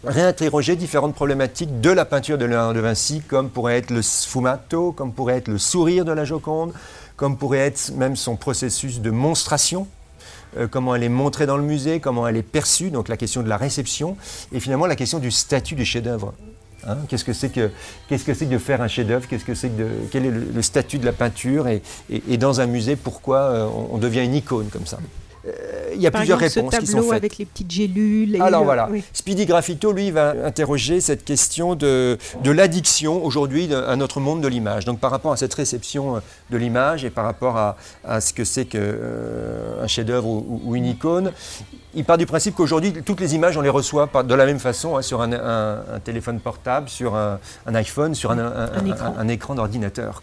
réinterroger différentes problématiques de la peinture de Léonard de Vinci, comme pourrait être le sfumato, comme pourrait être le sourire de la Joconde, comme pourrait être même son processus de monstration, euh, comment elle est montrée dans le musée, comment elle est perçue, donc la question de la réception, et finalement la question du statut du chef-d'œuvre. Hein, qu'est-ce que c'est que de faire un chef-d'œuvre Qu'est-ce que c'est que quel est le, statut de la peinture et, dans un musée pourquoi euh, on devient une icône comme ça il y a plusieurs réponses qui sont faites. avec les petites gélules. Alors voilà, Speedy Graffito, lui, va interroger cette question de, de l'addiction aujourd'hui à notre monde de l'image. Donc par rapport à cette réception euh, de l'image et par rapport à, à ce que c'est qu'un euh, chef-d'œuvre ou, une icône, il part du principe qu'aujourd'hui, toutes les images, on les reçoit de la même façon, hein, sur un, téléphone portable, sur un, iPhone, sur un, écran, d'ordinateur.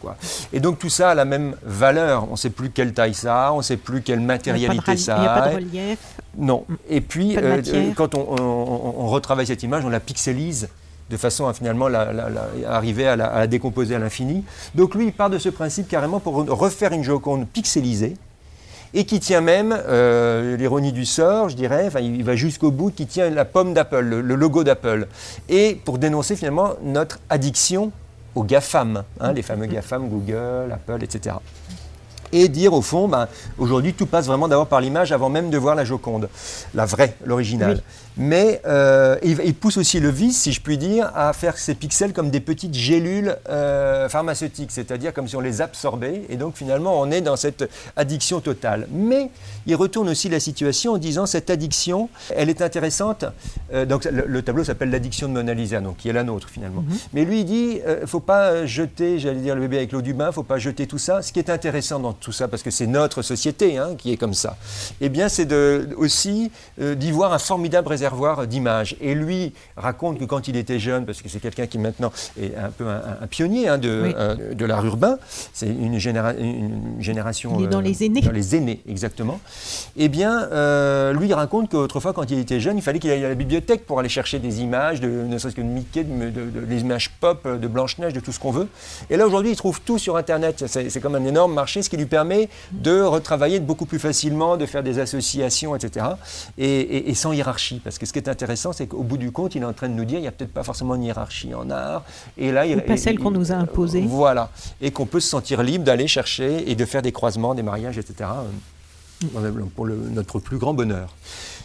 Et donc tout ça a la même valeur. On ne sait plus quelle taille ça a, on ne sait plus quelle matérialité ça Il n'y a pas de relief. Non. Et puis, euh, quand on, retravaille cette image, on la pixelise de façon à finalement arriver à la, décomposer à l'infini. Donc lui, il part de ce principe carrément pour refaire une Joconde pixelisée, et qui tient même, euh, l'ironie du sort, je dirais, enfin, il va jusqu'au bout, qui tient la pomme d'Apple, le, logo d'Apple, et pour dénoncer finalement notre addiction aux GAFAM, hein, les fameux GAFAM, Google, Apple, etc et dire au fond, ben, aujourd'hui tout passe vraiment d'abord par l'image avant même de voir la Joconde, la vraie, l'original. Mais euh, il, pousse aussi le vice, si je puis dire, à faire ces pixels comme des petites gélules euh, pharmaceutiques, c'est-à-dire comme si on les absorbait, et donc finalement on est dans cette addiction totale. Mais il retourne aussi la situation en disant cette addiction, elle est intéressante. Euh, donc le, tableau s'appelle l'addiction de Mona Lisa, donc qui est la nôtre finalement. Mhm. Mais lui il dit, il ne faut pas jeter, j'allais dire le bébé avec l'eau du bain, il ne faut pas jeter tout ça. Ce qui est intéressant dans tout ça, parce que c'est notre société hein, qui est comme ça, eh bien c'est aussi d'y voir un formidable réservoir d'images. Et lui raconte que quand il était jeune, parce que c'est quelqu'un qui maintenant est un peu un, pionnier hein, de, euh, de l'art urbain, c'est une, une, génération... Il est dans les aînés. Dans les aînés, exactement. Eh bien, lui il raconte qu'autrefois, quand il était jeune, il fallait qu'il aille à la bibliothèque pour aller chercher des images, de, ne serait-ce que de Mickey, de, des images pop, de Blanche-Neige, de tout ce qu'on veut. Et là, aujourd'hui, il trouve tout sur Internet. C'est comme un énorme marché, ce qui lui permet de retravailler beaucoup plus facilement, de faire des associations, etc. Et, sans hiérarchie. Parce que ce qui est intéressant, c'est qu'au bout du compte, il est en train de nous dire, il n'y a peut-être pas forcément une hiérarchie en art. Et là, il, pas celle qu'on nous a imposée. Voilà. Et qu'on peut se sentir libre d'aller chercher et de faire des croisements, des mariages, etc. Euh, pour notre plus grand bonheur.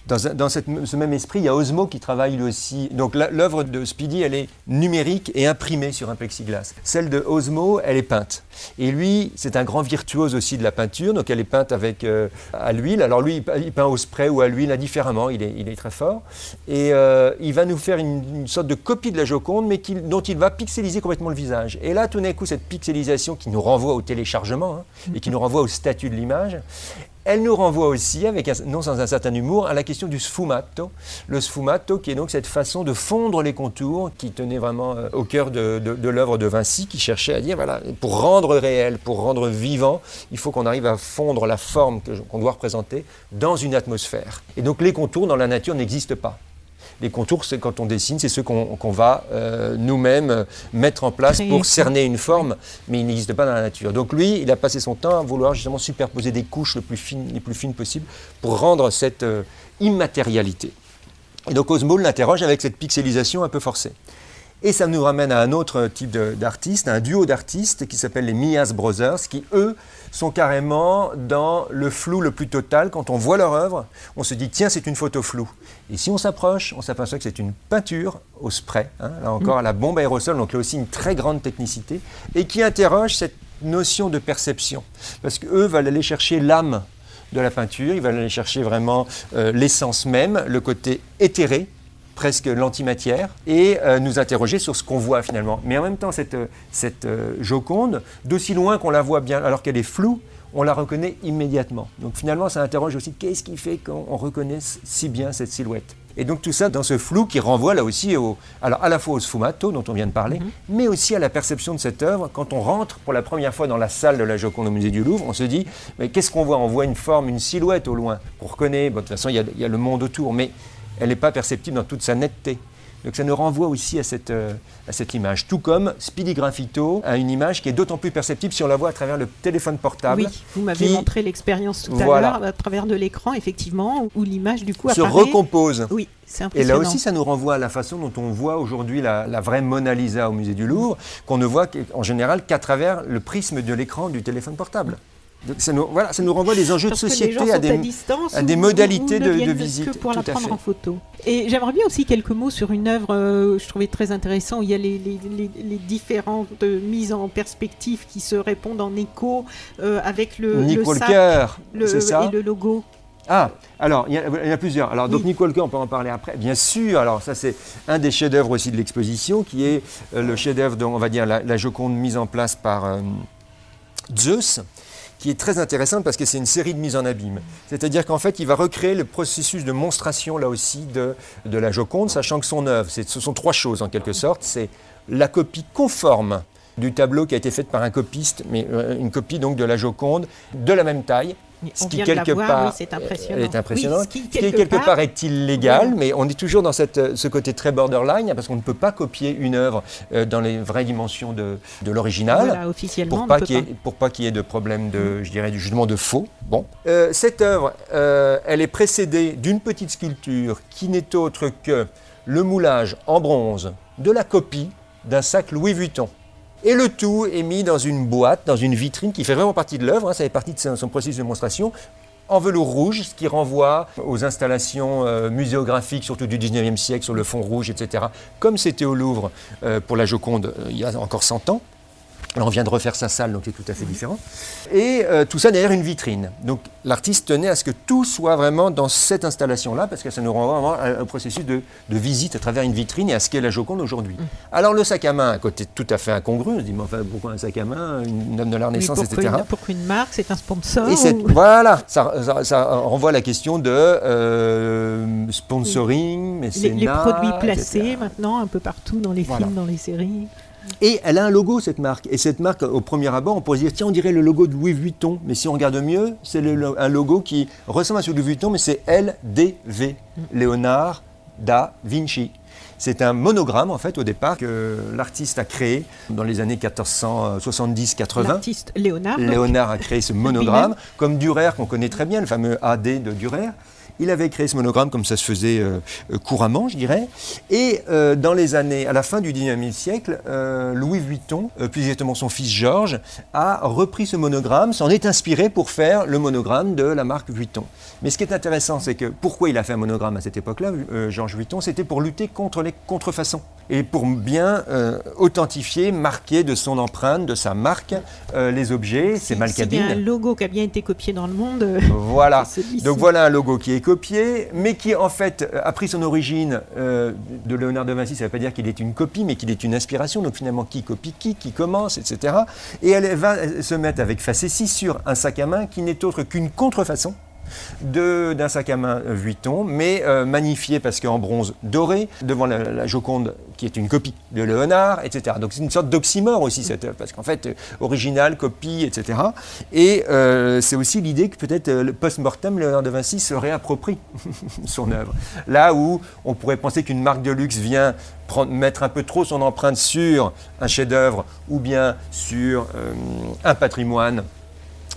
Dans, ce même esprit, il y a Osmo qui travaille lui aussi. Donc l'œuvre de Speedy, elle est numérique et imprimée sur un plexiglas. Celle de Osmo, elle est peinte. Et lui, c'est un grand virtuose aussi de la peinture, donc elle est peinte avec euh, à l'huile. Alors lui, il peint au spray ou à l'huile indifféremment, il est, très fort. Et euh, il va nous faire une, sorte de copie de la Joconde, mais dont il va pixeliser complètement le visage. Et là, tout d'un coup, cette pixelisation qui nous renvoie au téléchargement hein, et qui nous renvoie au statut de l'image, elle nous renvoie aussi, avec non sans un certain humour, à la question du sfumato. Le sfumato qui est donc cette façon de fondre les contours qui tenait vraiment euh, au cœur de, l'œuvre de Vinci, qui cherchait à dire, voilà, pour rendre réel, pour rendre vivant, il faut qu'on arrive à fondre la forme qu'on doit représenter dans une atmosphère. Et donc les contours dans la nature n'existent pas. Les contours, c'est quand on dessine, c'est ceux qu'on va euh, nous-mêmes mettre en place pour cerner une forme, mais ils n'existent pas dans la nature. Donc lui, il a passé son temps à vouloir justement superposer des couches les plus fines, les plus fines possibles pour rendre cette euh, immatérialité. Et donc Osmo l'interroge avec cette pixelisation un peu forcée. Et ça nous ramène à un autre type d'artistes, un duo d'artistes qui s'appelle les Mias Brothers, qui eux sont carrément dans le flou le plus total. Quand on voit leur œuvre, on se dit tiens, c'est une photo floue. Et si on s'approche, on s'aperçoit que c'est une peinture au spray, hein, là encore à la bombe aérosol, donc là aussi une très grande technicité, et qui interroge cette notion de perception. Parce qu'eux veulent aller chercher l'âme de la peinture, ils veulent aller chercher vraiment euh, l'essence même, le côté éthéré presque l'antimatière, et euh, nous interroger sur ce qu'on voit finalement. Mais en même temps, cette, cette euh, Joconde, d'aussi loin qu'on la voit bien, alors qu'elle est floue, on la reconnaît immédiatement. Donc finalement, ça interroge aussi qu'est-ce qui fait qu'on reconnaît si bien cette silhouette? Et donc tout ça dans ce flou qui renvoie là aussi au, alors à la fois au sfumato dont on vient de parler, mhm. mais aussi à la perception de cette œuvre. Quand on rentre pour la première fois dans la salle de la Joconde au musée du Louvre, on se dit mais qu'est-ce qu'on voit? On voit une forme, une silhouette au loin. On reconnaît, de toute façon il y, y a le monde autour, mais elle n'est pas perceptible dans toute sa netteté. Donc ça nous renvoie aussi à cette, euh, à cette image. Tout comme Speedy Graffito a une image qui est d'autant plus perceptible si on la voit à travers le téléphone portable. Oui, vous m'avez montré l'expérience tout à l'heure à travers de l'écran, effectivement, où l'image du coup se recompose. Oui. Et là aussi, ça nous renvoie à la façon dont on voit aujourd'hui la, la, vraie Mona Lisa au musée du Louvre, qu'on ne voit en général qu'à travers le prisme de l'écran du téléphone portable ça nous, voilà, ça nous renvoie des enjeux de société à des, à, des modalités de, de, visite. Que pour la prendre en photo. Et j'aimerais bien aussi quelques mots sur une œuvre, euh, je trouvais très intéressant, où il y a les, les, les, différentes mises en perspective qui se répondent en écho euh, avec le, Nick le Walker, le, ça et le logo. Ah, alors, il y, a, plusieurs. Alors, donc, Nick Walker, on peut en parler après. Bien sûr, alors ça, c'est un des chefs-d'œuvre aussi de l'exposition, qui est euh, le chef-d'œuvre, on va dire, la, la, Joconde mise en place par Zeus qui est très intéressante parce que c'est une série de mises en abîme. C'est-à-dire qu'en fait, il va recréer le processus de monstration, là aussi, de, la Joconde, sachant que son œuvre, ce sont trois choses en quelque sorte. C'est la copie conforme du tableau qui a été fait par un copiste, mais euh, une copie donc de la Joconde de la même taille, ce qui quelque part est impressionnant. Ce qui, quelque, part, est illégal, mais on est toujours dans cette, ce côté très borderline parce qu'on ne peut pas copier une œuvre euh, dans les vraies dimensions de, de l'original. Voilà, officiellement, pour pas qu'il y ait, pour pas qu'il y ait de problème de, je dirais, du jugement de faux. Bon, euh, cette œuvre, euh, elle est précédée d'une petite sculpture qui n'est autre que le moulage en bronze de la copie d'un sac Louis Vuitton. Et le tout est mis dans une boîte, dans une vitrine qui fait vraiment partie de l'œuvre, hein, ça fait partie de son, processus de démonstration, en velours rouge, ce qui renvoie aux installations euh, muséographiques, surtout du 19e siècle, sur le fond rouge, etc., comme c'était au Louvre euh, pour la Joconde euh, il y a encore 100 ans. Alors on vient de refaire sa salle, donc c'est tout à fait différent. Et euh, tout ça derrière une vitrine. Donc l'artiste tenait à ce que tout soit vraiment dans cette installation-là, parce que ça nous renvoie vraiment à un processus de, de visite à travers une vitrine et à ce qu'est la Joconde aujourd'hui. Mm. Alors le sac à main, à côté tout à fait incongru, on se dit, mais enfin, pourquoi un sac à main, une œuvre de la Oui, Renaissance, pourquoi, etc. une, pourquoi une marque C'est un sponsor Et cette- ou- voilà, ça, ça- ça renvoie à la question de euh, sponsoring, les, mécénat, les produits etc. placés maintenant un peu partout dans les Voilà. films, dans les séries. Et elle a un logo, cette marque. Et cette marque, au premier abord, on pourrait se dire, tiens, on dirait le logo de Louis Vuitton. Mais si on regarde mieux, c'est un logo qui ressemble à celui de Louis Vuitton, mais c'est LDV, Léonard da Vinci. C'est un monogramme, en fait, au départ, que l'artiste a créé dans les années 1470-80. L'artiste Léonard. Léonard a créé ce monogramme, comme Durer, qu'on connaît très bien, le fameux AD de Durer. Il avait créé ce monogramme comme ça se faisait euh, euh, couramment, je dirais. Et euh, dans les années, à la fin du 19e siècle, Louis Vuitton, plus exactement son fils Georges, a repris ce monogramme, s'en est inspiré pour faire le monogramme de la marque Vuitton. Mais ce qui est intéressant, c'est que pourquoi il a fait un monogramme à cette époque-là, Georges Vuitton, c'était pour lutter contre les contrefaçons et pour bien euh, authentifier, marquer de son empreinte, de sa marque, euh, les objets, S'il y a un logo qui a bien été copié dans le monde. euh, Voilà. c'est. Donc voilà un logo qui est copié, mais qui en fait a pris son origine de Léonard de Vinci. Ça ne veut pas dire qu'il est une copie, mais qu'il est une inspiration. Donc finalement, qui copie qui, qui commence, etc. Et elle va se mettre avec facétie sur un sac à main qui n'est autre qu'une contrefaçon d'un sac à main euh, Vuitton, mais euh, magnifié parce qu'en bronze doré, devant la, Joconde qui est une copie de Léonard, etc. Donc c'est une sorte d'oxymore aussi, œuvre, parce qu'en fait, euh, original, copie, etc. Et euh, c'est aussi l'idée que peut-être euh, le post-mortem, Léonard de Vinci se réapproprie son œuvre. Là où on pourrait penser qu'une marque de luxe vient mettre un peu trop son empreinte sur un chef-d'œuvre ou bien sur euh, un patrimoine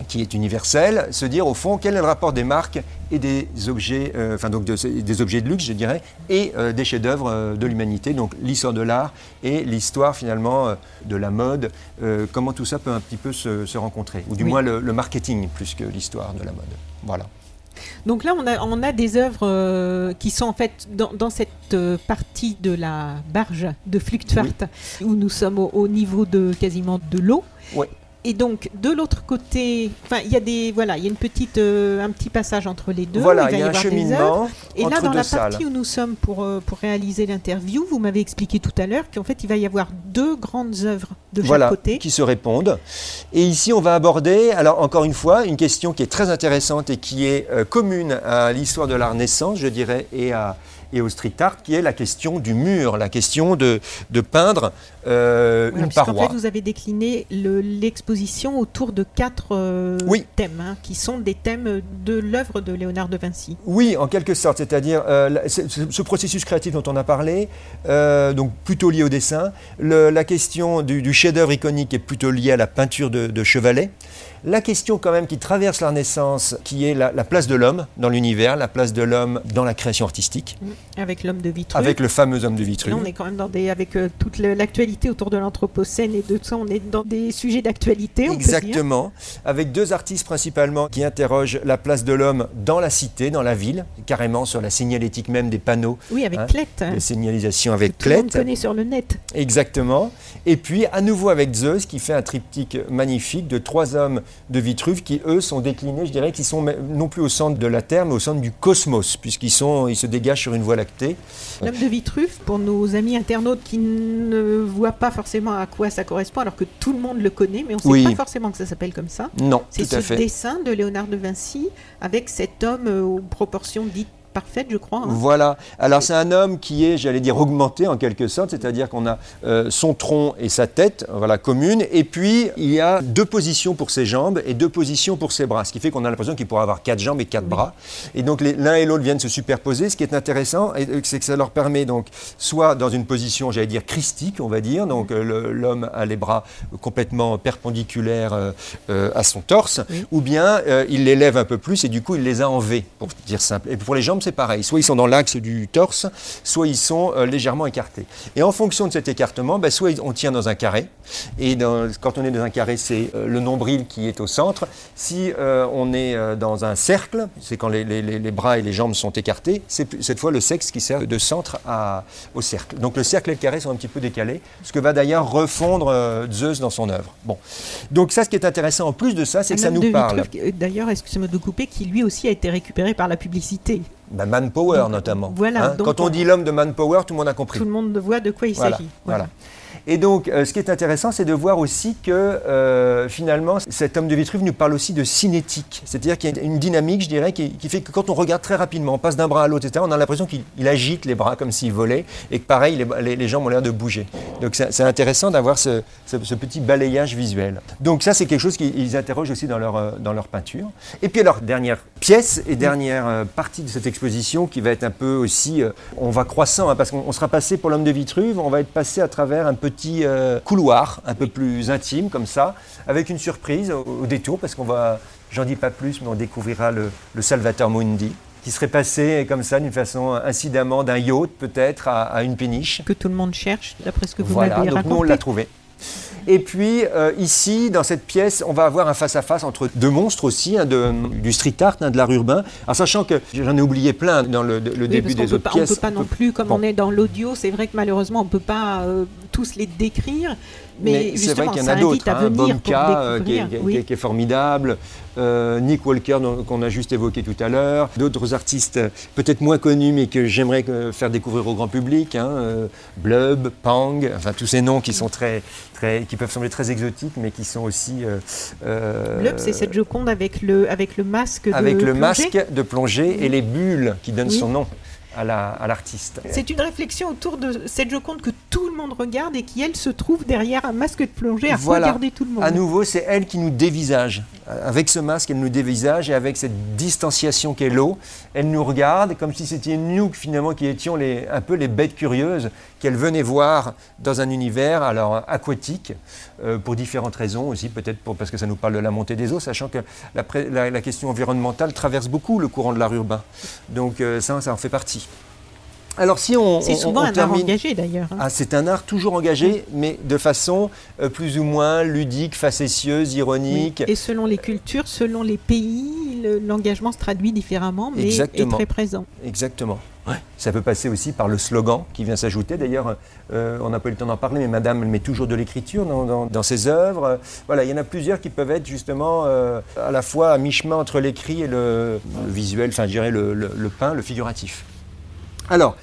qui est universel, se dire au fond quel est le rapport des marques et des objets, euh, enfin donc de- des objets de luxe, je dirais, et euh, des chefs-d'œuvre euh, de l'humanité, donc l'histoire de l'art et l'histoire finalement de la mode, comment tout ça peut un petit peu se, se rencontrer, ou du Oui. moins le, le marketing plus que l'histoire de la mode. Voilà. Donc là, on a, on a des œuvres euh, qui sont en fait dans, dans cette euh, partie de la barge de Fluctuart, où nous sommes au, au niveau de quasiment de l'eau. Ouais. Et donc de l'autre côté, enfin il y a des voilà, il y a une petite euh, un petit passage entre les deux. voilà, il y a un cheminement Et là, dans deux la salles. partie où nous sommes pour, euh, pour réaliser l'interview, vous m'avez expliqué tout à l'heure qu'en fait, il va y avoir deux grandes œuvres de chaque voilà, côté. qui se répondent. Et ici, on va aborder, alors encore une fois, une question qui est très intéressante et qui est euh, commune à l'histoire de la Renaissance, je dirais, et, à, et au street art, qui est la question du mur, la question de, de peindre euh, Voilà, une paroi. fait, vous avez décliné le- l'exposition autour de quatre euh, Oui. thèmes, hein, qui sont des thèmes de l'œuvre de Léonard de Vinci. Oui, en quelque sorte, c'est-à-dire euh, ce, ce- ce processus créatif dont on a parlé, euh, donc plutôt lié au dessin, le- la question du, du chef-d'œuvre iconique est plutôt liée à la peinture de, de Chevalet. La question quand même qui traverse la Renaissance, qui est la, la place de l'homme dans l'univers, la place de l'homme dans la création artistique, Avec l'homme de Vitruve. avec le fameux homme de Là, Vitruve. on est quand même dans des, avec euh, toute l'actualité autour de l'anthropocène et de tout ça, on est dans des sujets d'actualité. Exactement, avec deux artistes principalement qui interrogent la place de l'homme dans la cité, dans la ville, carrément sur la signalétique même des panneaux, Oui, avec Hein, Clette. les signalisations avec Tout le monde Clette. connaît sur le net. Exactement. Et puis à nouveau avec Zeus qui fait un triptyque magnifique de trois hommes de Vitruve qui eux sont déclinés, je dirais, qui sont non plus au centre de la Terre mais au centre du cosmos puisqu'ils sont, ils se dégagent sur une voie lactée. L'homme de Vitruve, pour nos amis internautes qui ne voient pas forcément à quoi ça correspond, alors que tout le monde le connaît, mais on ne sait Oui. pas forcément que ça s'appelle comme ça. Non, C'est à ce fait. dessin de Léonard de Vinci avec cet homme euh, aux proportions dites parfaites, je crois. hein. Voilà. Alors c'est un homme qui est, j'allais dire, augmenté en quelque sorte, c'est-à-dire qu'on a euh, son tronc et sa tête, voilà, commune, et puis il y a deux positions pour ses jambes et deux positions pour ses bras, ce qui fait qu'on a l'impression qu'il pourrait avoir quatre jambes et quatre Oui. bras. Et donc l'un et l'autre viennent se superposer. Ce qui est intéressant, et- c'est que ça leur permet donc soit dans une position, j'allais dire, christique, on va dire, donc euh, l'homme a les bras complètement perpendiculaires euh, euh, à son torse, Oui. ou bien euh, il les lève un peu plus et du coup il les a en V, pour dire simple. Et pour les jambes, c'est pareil. Soit ils sont dans l'axe du torse, soit ils sont euh, légèrement écartés. Et en fonction de cet écartement, ben, soit on tient dans un carré. Et quand on est dans un carré, c'est euh, le nombril qui est au centre. Si euh, on est dans un cercle, c'est quand les, bras et les jambes sont écartés, c'est cette fois le sexe qui sert de centre au cercle. Donc le cercle et le carré sont un petit peu décalés, ce que va d'ailleurs refondre Zeus dans son œuvre. Bon. Donc ça, ce qui est intéressant en plus de ça, c'est que ça nous parle. D'ailleurs, excusez-moi de couper, qui lui aussi a été récupéré par la publicité? Ben, manpower notamment. Voilà, hein. Quand on, dit l'homme de manpower, tout le monde a compris. Tout le monde voit de quoi il s'agit. Voilà. Et donc, euh, ce qui est intéressant, c'est de voir aussi que euh, finalement, cet homme de Vitruve nous parle aussi de cinétique. C'est-à-dire qu'il y a une dynamique, je dirais, qui, fait que quand on regarde très rapidement, on passe d'un bras à l'autre, etc., on a l'impression qu'il agite les bras comme s'il volait, et que pareil, les, jambes ont l'air de bouger. Donc, c'est intéressant d'avoir ce, petit balayage visuel. Donc, ça, c'est quelque chose qu'ils interrogent aussi dans leur, euh, dans leur peinture. Et puis, alors, dernière pièce et dernière partie de cette exposition qui va être un peu aussi. on va croissant, hein, parce qu'on sera passé pour l'homme de Vitruve, on va être passé à travers un petit petit euh, couloir un peu plus intime comme ça, avec une surprise au, détour, parce qu'on va, j'en dis pas plus, mais on découvrira le, Salvator Mundi qui serait passé comme ça d'une façon incidemment d'un yacht peut-être à, une péniche. Que tout le monde cherche, d'après ce que vous voilà, m'avez raconté. Donc nous on l'a trouvé. Et puis euh, ici, dans cette pièce, on va avoir un face-à-face entre deux monstres aussi, hein, du street art, hein, de l'art urbain. Alors sachant que j'en ai oublié plein dans le, début des autres pièces. On ne peut pas non plus, comme on est dans l'audio, c'est vrai que malheureusement on ne peut pas euh, tous les décrire. Mais, c'est vrai qu'il y en a d'autres. Hein, Bomka, euh, qui, qui, est formidable, euh, Nick Walker, qu'on a juste évoqué tout à l'heure, d'autres artistes peut-être moins connus, mais que j'aimerais faire découvrir au grand public, hein, euh, Blub, Pang, enfin tous ces noms qui sont très, très, qui peuvent sembler très exotiques, mais qui sont aussi. Blub, c'est cette Joconde avec le, avec le masque de Avec le masque de plongée et les bulles qui donnent son nom à l'artiste. c'est une réflexion autour de cette Joconde que tout le monde regarde et qui, elle, se trouve derrière un masque de plongée à regarder tout le monde. À nouveau, c'est elle qui nous dévisage. Avec ce masque, elle nous dévisage et avec cette distanciation qu'est l'eau, elle nous regarde comme si c'était nous, finalement, qui étions les, un peu les bêtes curieuses qu'elle venait voir dans un univers alors aquatique, euh, pour différentes raisons aussi, peut-être parce que ça nous parle de la montée des eaux, sachant que la, la, question environnementale traverse beaucoup le courant de l'art urbain. Donc euh, ça, ça en fait partie. Alors si on, c'est souvent un art engagé d'ailleurs. Hein. Ah, c'est un art toujours engagé, mais de façon euh, plus ou moins ludique, facétieuse, ironique. Et selon les cultures, selon les pays, l'engagement se traduit différemment, mais est très présent. Exactement. Ça peut passer aussi par le slogan qui vient s'ajouter. D'ailleurs, euh, on n'a pas eu le temps d'en parler, mais Madame elle met toujours de l'écriture dans, ses œuvres. Voilà, il y en a plusieurs qui peuvent être justement euh, à la fois à mi-chemin entre l'écrit et le, visuel, enfin je dirais le, le, le peint, le figuratif. Alors,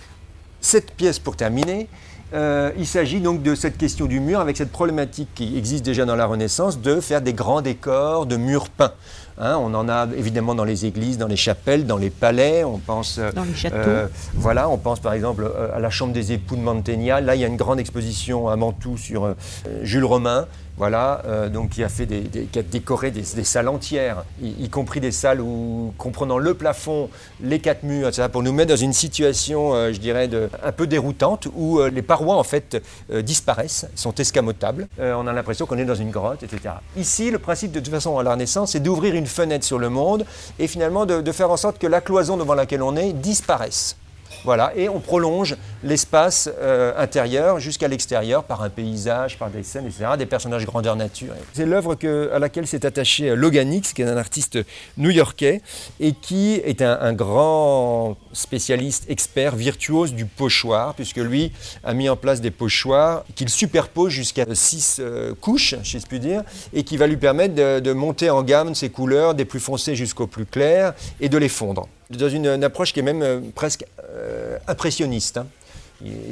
cette pièce pour terminer, euh, il s'agit donc de cette question du mur avec cette problématique qui existe déjà dans la Renaissance de faire des grands décors de murs peints. Hein, on en a évidemment dans les églises, dans les chapelles, dans les palais. On pense, dans les châteaux. Euh, voilà, on pense par exemple euh, à la chambre des époux de Mantegna. Là, il y a une grande exposition à Mantoue sur Jules Romain voilà, euh, donc qui a fait des, qui a décoré des, salles entières, y, compris des salles où, comprenant le plafond, les quatre murs, etc., pour nous mettre dans une situation, euh, je dirais, un peu déroutante, où euh, les parois en fait disparaissent, sont escamotables. on a l'impression qu'on est dans une grotte, etc. Ici, le principe de toute façon à la Renaissance, c'est d'ouvrir une fenêtre sur le monde et finalement de faire en sorte que la cloison devant laquelle on est disparaisse. Voilà, et on prolonge l'espace euh, intérieur jusqu'à l'extérieur par un paysage, par des scènes, etc., des personnages grandeur nature. C'est l'œuvre à laquelle s'est attaché euh, Loganix, qui est un artiste new-yorkais et qui est un, grand spécialiste, expert, virtuose du pochoir, puisque lui a mis en place des pochoirs qu'il superpose jusqu'à six euh, couches, si je puis dire, et qui va lui permettre de, monter en gamme ses couleurs, des plus foncées jusqu'aux plus clairs, et de les fondre dans une, approche qui est même euh, presque euh, impressionniste. Hein.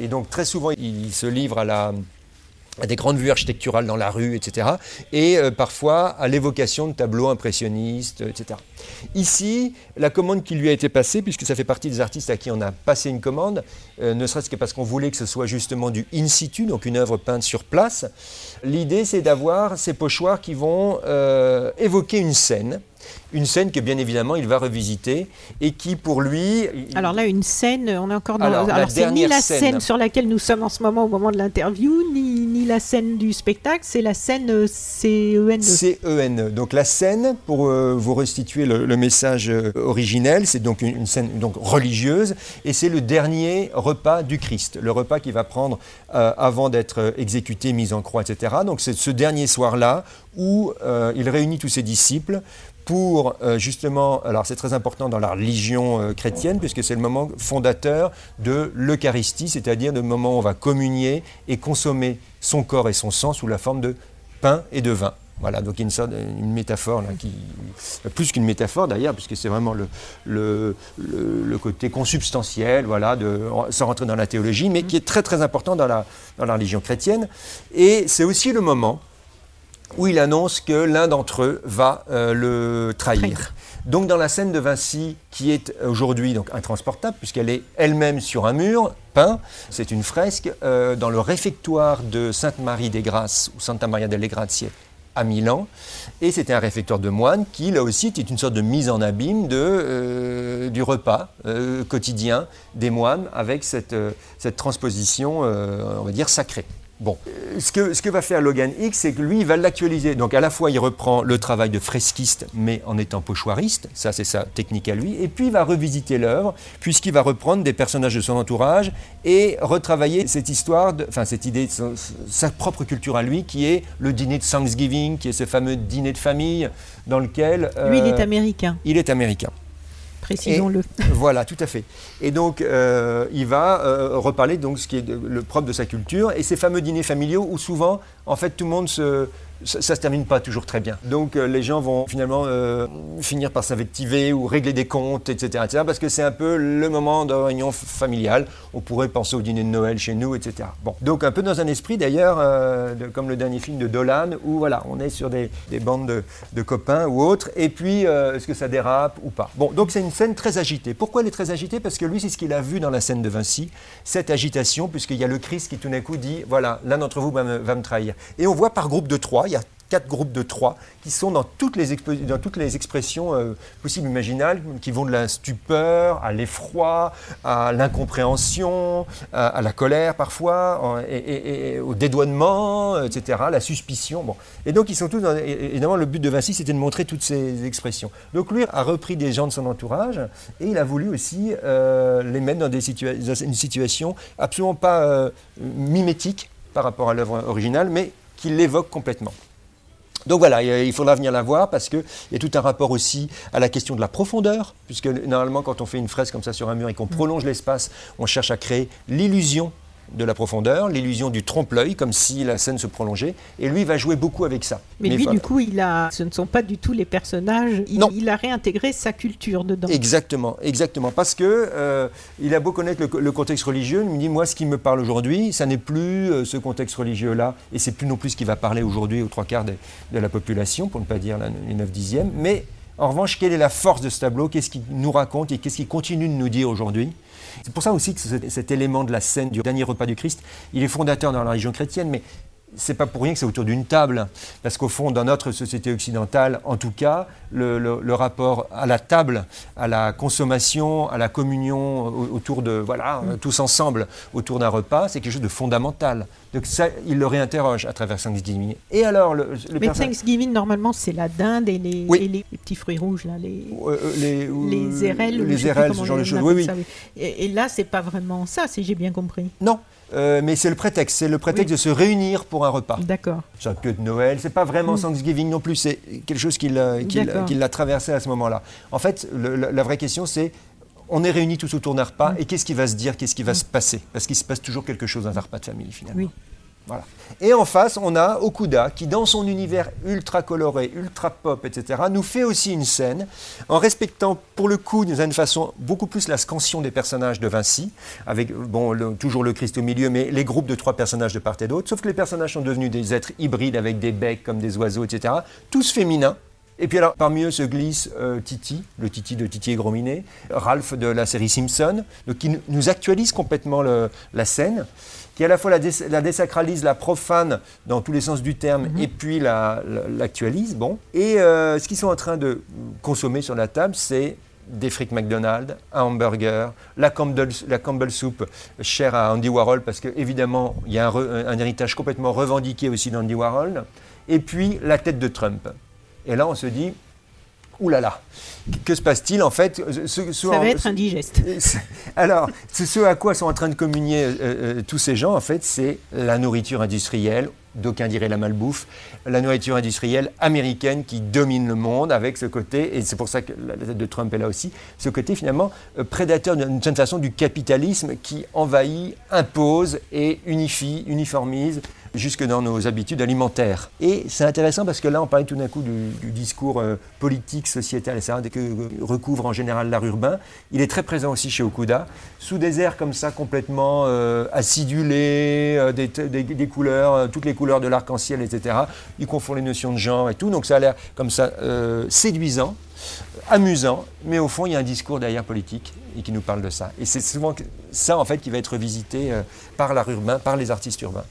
Et, donc très souvent, il se livre à, des grandes vues architecturales dans la rue, etc. Et euh, parfois à l'évocation de tableaux impressionnistes, etc. Ici, la commande qui lui a été passée, puisque ça fait partie des artistes à qui on a passé une commande, ne serait-ce que parce qu'on voulait que ce soit justement du in situ, donc une œuvre peinte sur place, l'idée c'est d'avoir ces pochoirs qui vont évoquer une scène une scène que bien évidemment il va revisiter et qui pour lui... Alors là, une scène, on est encore dans... Alors, c'est ni la scène. sur laquelle nous sommes en ce moment au moment de l'interview, ni, la scène du spectacle, c'est la scène euh, CEN. CEN. Donc la scène, pour euh, vous restituer le, le message euh, originel, c'est donc une, une scène donc religieuse et c'est le dernier repas du Christ, le repas qu'il va prendre euh, avant d'être exécuté, mis en croix, etc. Donc c'est ce dernier soir-là où il réunit tous ses disciples pour euh, justement, alors c'est très important dans la religion euh, chrétienne, puisque c'est le moment fondateur de l'Eucharistie, c'est-à-dire le moment où on va communier et consommer son corps et son sang sous la forme de pain et de vin. Voilà, donc une, sorte, une métaphore, là, qui, plus qu'une métaphore d'ailleurs, puisque c'est vraiment le, le, le, le côté consubstantiel, voilà, de, sans rentrer dans la théologie, mais qui est très très important dans la, dans la religion chrétienne. Et c'est aussi le moment où il annonce que l'un d'entre eux va euh, le trahir. Traître. Donc dans la scène de Vinci, qui est aujourd'hui donc intransportable, puisqu'elle est elle-même sur un mur peint, c'est une fresque euh, dans le réfectoire de Sainte Marie des Grâces, ou Santa Maria delle Grazie, à Milan. Et c'était un réfectoire de moines qui, là aussi, était une sorte de mise en abîme de, euh, du repas quotidien des moines avec cette, cette transposition, on va dire, sacrée. Bon, Euh, ce que, ce que va faire Logan X, c'est que lui, il va l'actualiser. Donc à la fois, il reprend le travail de fresquiste, mais en étant pochoiriste, ça c'est sa technique à lui, et puis il va revisiter l'œuvre, puisqu'il va reprendre des personnages de son entourage et retravailler cette histoire, de- enfin cette idée, de son- sa propre culture à lui, qui est le dîner de Thanksgiving, qui est ce fameux dîner de famille dans lequel... Lui, il est euh, américain, il est américain. Précisons-le. Voilà, tout à fait. Et donc, euh, il va euh, reparler donc ce qui est le propre de sa culture et ces fameux dîners familiaux où souvent, en fait, tout le monde se ça, ça se termine pas toujours très bien. Donc euh, les gens vont finalement euh, finir par s'invectiver ou régler des comptes, etc., etc., parce que c'est un peu le moment de réunion familiale. On pourrait penser au dîner de Noël chez nous, etc. Bon, donc un peu dans un esprit d'ailleurs, euh, comme le dernier film de Dolan, où voilà, on est sur des, des bandes de, de copains ou autres, et puis est-ce que ça dérape ou pas? Bon, donc c'est une scène très agitée. Pourquoi elle est très agitée? Parce que lui, c'est ce qu'il a vu dans la scène de Vinci, cette agitation, puisqu'il y a le Christ qui tout d'un coup dit, voilà, l'un d'entre vous va me, va me trahir. Et on voit par groupe de trois, il y a quatre groupes de trois qui sont dans toutes les, dans toutes les expressions euh, possibles imaginales, qui vont de la stupeur à l'effroi, à l'incompréhension, à, la colère parfois, au dédouanement, euh, etc., la suspicion. Bon. Et donc ils sont tous, dans- évidemment le but de Vinci c'était de montrer toutes ces expressions. Donc lui a repris des gens de son entourage et il a voulu aussi euh, les mettre dans, une situation absolument pas mimétique par rapport à l'œuvre originale, mais qui l'évoque complètement. Donc voilà, il il faudra venir la voir parce qu'il y a tout un rapport aussi à la question de la profondeur, puisque normalement quand on fait une fresque comme ça sur un mur et qu'on prolonge l'espace, on cherche à créer l'illusion de la profondeur, l'illusion du trompe-l'œil, comme si la scène se prolongeait, et lui va jouer beaucoup avec ça. Mais, lui, voilà. du coup, il a, ce ne sont pas du tout les personnages. Il, Non. il a réintégré sa culture dedans. Exactement, exactement. Parce que euh, il a beau connaître le, le contexte religieux, il me dit moi ce qui me parle aujourd'hui, ça n'est plus euh, ce contexte religieux-là, et c'est plus non plus ce qui va parler aujourd'hui aux trois quarts de la population, pour ne pas dire la- les 9 dixièmes. Mais en revanche, quelle est la force de ce tableau? Qu'est-ce qu'il nous raconte et qu'est-ce qu'il continue de nous dire aujourd'hui? C'est pour ça aussi que cet, élément de la scène du dernier repas du Christ, il est fondateur dans la religion chrétienne, mais c'est pas pour rien que c'est autour d'une table, parce qu'au fond, dans notre société occidentale, en tout cas, le, le- le rapport à la table, à la consommation, à la communion au- autour de, voilà, euh, tous ensemble autour d'un repas, c'est quelque chose de fondamental. Donc ça, il le réinterroge à travers Thanksgiving. Et alors, le, le Mais Thanksgiving, normalement, c'est la dinde et les, Oui. et les- les petits fruits rouges, là, les, euh, euh, les, les érelles. les érelles, ce genre de choses. Oui, Et, et là, c'est pas vraiment ça, si j'ai bien compris. Non, euh, mais c'est le prétexte. C'est le prétexte Oui. de se réunir pour un repas. D'accord. Ça peut être Noël, c'est pas vraiment Mm. Thanksgiving non plus, c'est quelque chose qui l'a qui l'a- traversé à ce moment-là. En fait, le- la, la vraie question c'est on est réunis tous autour d'un repas Mm. et qu'est-ce qui va se dire, qu'est-ce qui va se passer? Parce qu'il se passe toujours quelque chose dans un repas de famille finalement. Oui. Et en face, on a Okuda qui, dans son univers ultra coloré, ultra pop, etc., nous fait aussi une scène en respectant, pour le coup, d'une façon, beaucoup plus la scansion des personnages de Vinci, avec bon, toujours le Christ au milieu, mais les groupes de trois personnages de part et d'autre. Sauf que les personnages sont devenus des êtres hybrides avec des becs comme des oiseaux, etc., tous féminins. Et puis alors, parmi eux se glisse euh, Titi, le Titi de Titi et Grominet, Ralph de la série Simpson, donc qui nous- actualise complètement le- la scène, qui à la fois la, dés- la désacralise, la profane dans tous les sens du terme, et puis la- la- l'actualise. bon. Et euh, ce qu'ils sont en train de consommer sur la table, c'est des frites McDonald's, un hamburger, la Campbell, la Campbell Soup chère à Andy Warhol parce qu'évidemment, il y a un, un héritage complètement revendiqué aussi d'Andy Warhol, et puis la tête de Trump. Et là, on se dit, Ouh là là, que se passe-t-il en fait ce, Ça va être indigeste. Alors, ce à quoi sont en train de communier euh, euh, tous ces gens, en fait, c'est la nourriture industrielle, d'aucuns diraient la malbouffe, la nourriture industrielle américaine qui domine le monde avec ce côté, et c'est pour ça que la tête de Trump est là aussi, ce côté finalement euh, prédateur d'une certaine façon du capitalisme qui envahit, impose et unifie, uniformise jusque dans nos habitudes alimentaires. Et c'est intéressant parce que là, on parlait tout d'un coup du, discours euh, politique, sociétal, etc., que recouvre en général l'art urbain. Il est très présent aussi chez Okuda, sous des airs comme ça complètement euh, acidulés, euh, des, couleurs, toutes les couleurs de l'arc-en-ciel, etc. Il confond les notions de genre et tout, donc ça a l'air comme ça séduisant amusant, mais au fond, il y a un discours derrière politique et qui nous parle de ça. Et c'est souvent ça, en fait, qui va être visité par l'art urbain, par les artistes urbains.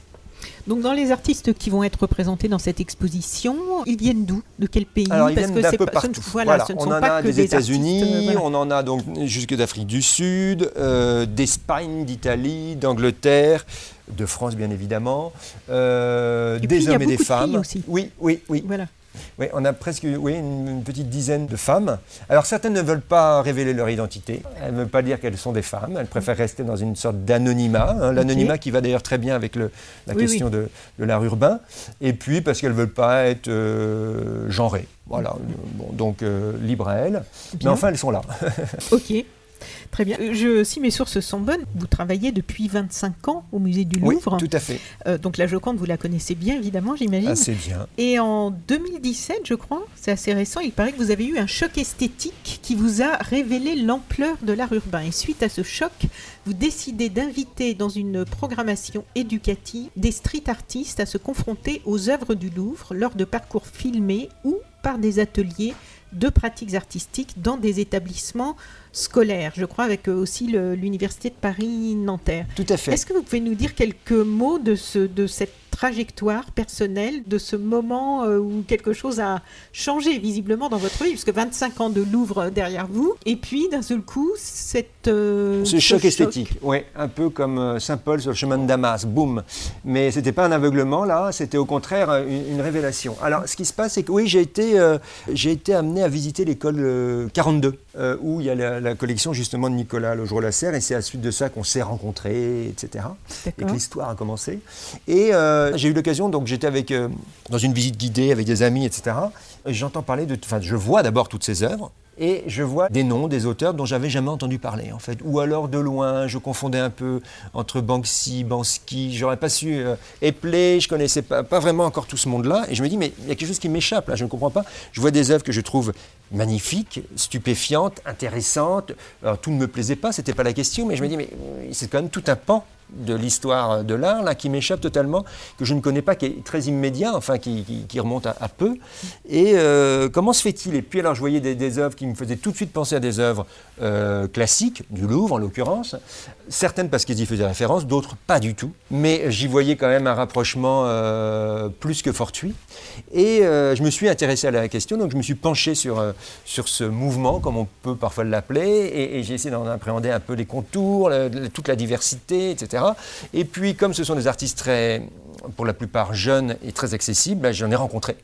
Donc dans les artistes qui vont être représentés dans cette exposition, ils viennent d'où? De quel pays? Alors, ils Parce viennent d'un peu partout. voilà, on en a des États-Unis, on en a donc jusque d'Afrique du Sud, euh, d'Espagne, d'Italie, d'Angleterre, de France bien évidemment, euh, des hommes et des femmes. Aussi. Oui, oui, oui. Voilà. Oui, on a presque oui, une, petite dizaine de femmes. Alors certaines ne veulent pas révéler leur identité. Elles ne veulent pas dire qu'elles sont des femmes. Elles préfèrent rester dans une sorte d'anonymat. Hein. L'anonymat qui va d'ailleurs très bien avec le, la question De, l'art urbain. Et puis parce qu'elles ne veulent pas être euh, genrées. Voilà. donc euh, libre à elles. Mais enfin, elles sont là. ok. Très bien. Euh, je, si mes sources sont bonnes, vous travaillez depuis 25 ans au musée du Louvre. Oui, tout à fait. Euh, donc la Joconde, vous la connaissez bien, évidemment, j'imagine. Assez bien. Et en 2017, je crois, c'est assez récent, il paraît que vous avez eu un choc esthétique qui vous a révélé l'ampleur de l'art urbain. Et suite à ce choc, vous décidez d'inviter dans une programmation éducative des street artistes à se confronter aux œuvres du Louvre lors de parcours filmés ou par des ateliers de pratiques artistiques dans des établissements scolaires, je crois, avec aussi l'Université de Paris-Nanterre. Tout à fait. Est-ce que vous pouvez nous dire quelques mots de, ce, de cette trajectoire personnelle de ce moment euh, où quelque chose a changé visiblement dans votre vie, puisque 25 ans de Louvre derrière vous, et puis d'un seul coup, cette, euh, ce, choc, esthétique, oui, un peu comme euh, Saint Paul sur le chemin de Damas, boum. Mais c'était pas un aveuglement là, c'était au contraire une, révélation. Alors, ce qui se passe, c'est que oui, j'ai été, j'ai été amené à visiter l'école 42, où il y a la, collection justement de Nicolas Logereau-Lasserre, et c'est à la suite de ça qu'on s'est rencontrés, etc. Et que l'histoire a commencé. Et euh, j'ai eu l'occasion, donc j'étais avec euh, dans une visite guidée avec des amis, etc. J'entends parler de, enfin, je vois d'abord toutes ces œuvres. Et je vois des noms des auteurs dont j'avais jamais entendu parler, en fait. Ou alors de loin, je confondais un peu entre Banksy, Bansky, j'aurais pas su. Euh, Epley, je connaissais pas, vraiment encore tout ce monde-là. Et je me dis, mais il y a quelque chose qui m'échappe là, je ne comprends pas. Je vois des œuvres que je trouve magnifiques, stupéfiantes, intéressantes. Alors, tout ne me plaisait pas, c'était pas la question, mais je me dis, mais c'est quand même tout un pan de l'histoire de l'art, là, qui m'échappe totalement, que je ne connais pas, qui est très immédiat, enfin, qui, remonte à, peu. Et euh, comment se fait-il? Et puis, alors, je voyais des, œuvres qui me faisaient tout de suite penser à des œuvres euh, classiques, du Louvre en l'occurrence, certaines parce qu'ils y faisaient référence, d'autres pas du tout. Mais j'y voyais quand même un rapprochement euh, plus que fortuit. Et je me suis intéressé à la question, donc je me suis penché sur, sur ce mouvement, comme on peut parfois l'appeler, et, j'ai essayé d'en appréhender un peu les contours, toute la diversité, etc. Et puis, comme ce sont des artistes très, pour la plupart jeunes et très accessibles, ben, j'en ai rencontré.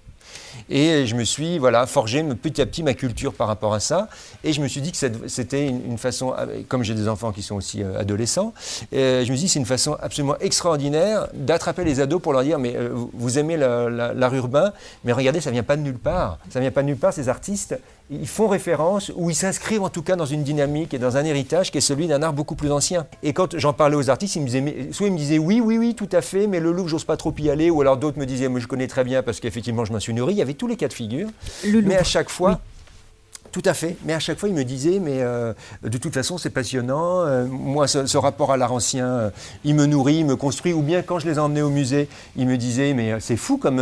Et je me suis voilà, forgé petit à petit ma culture par rapport à ça. Et je me suis dit que c'était une, façon, comme j'ai des enfants qui sont aussi euh, adolescents, je me dis c'est une façon absolument extraordinaire d'attraper les ados pour leur dire mais euh, vous aimez l'art urbain, mais regardez, ça vient pas de nulle part. Ça vient pas de nulle part, ces artistes ils font référence ou ils s'inscrivent en tout cas dans une dynamique et dans un héritage qui est celui d'un art beaucoup plus ancien. Et quand j'en parlais aux artistes, ils me disaient, soit ils me disaient oui, oui, oui, tout à fait, mais le Louvre, j'ose pas trop y aller, ou alors d'autres me disaient, moi je connais très bien parce qu'effectivement je m'en suis nourri. Il y avait tous les cas de figure. mais à chaque fois, tout à fait. Mais à chaque fois, il me disait, mais euh, de toute façon, c'est passionnant. Euh, moi, ce, rapport à l'art ancien, euh, il me nourrit, il me construit. Ou bien quand je les emmenais au musée, il me disait, mais c'est fou comme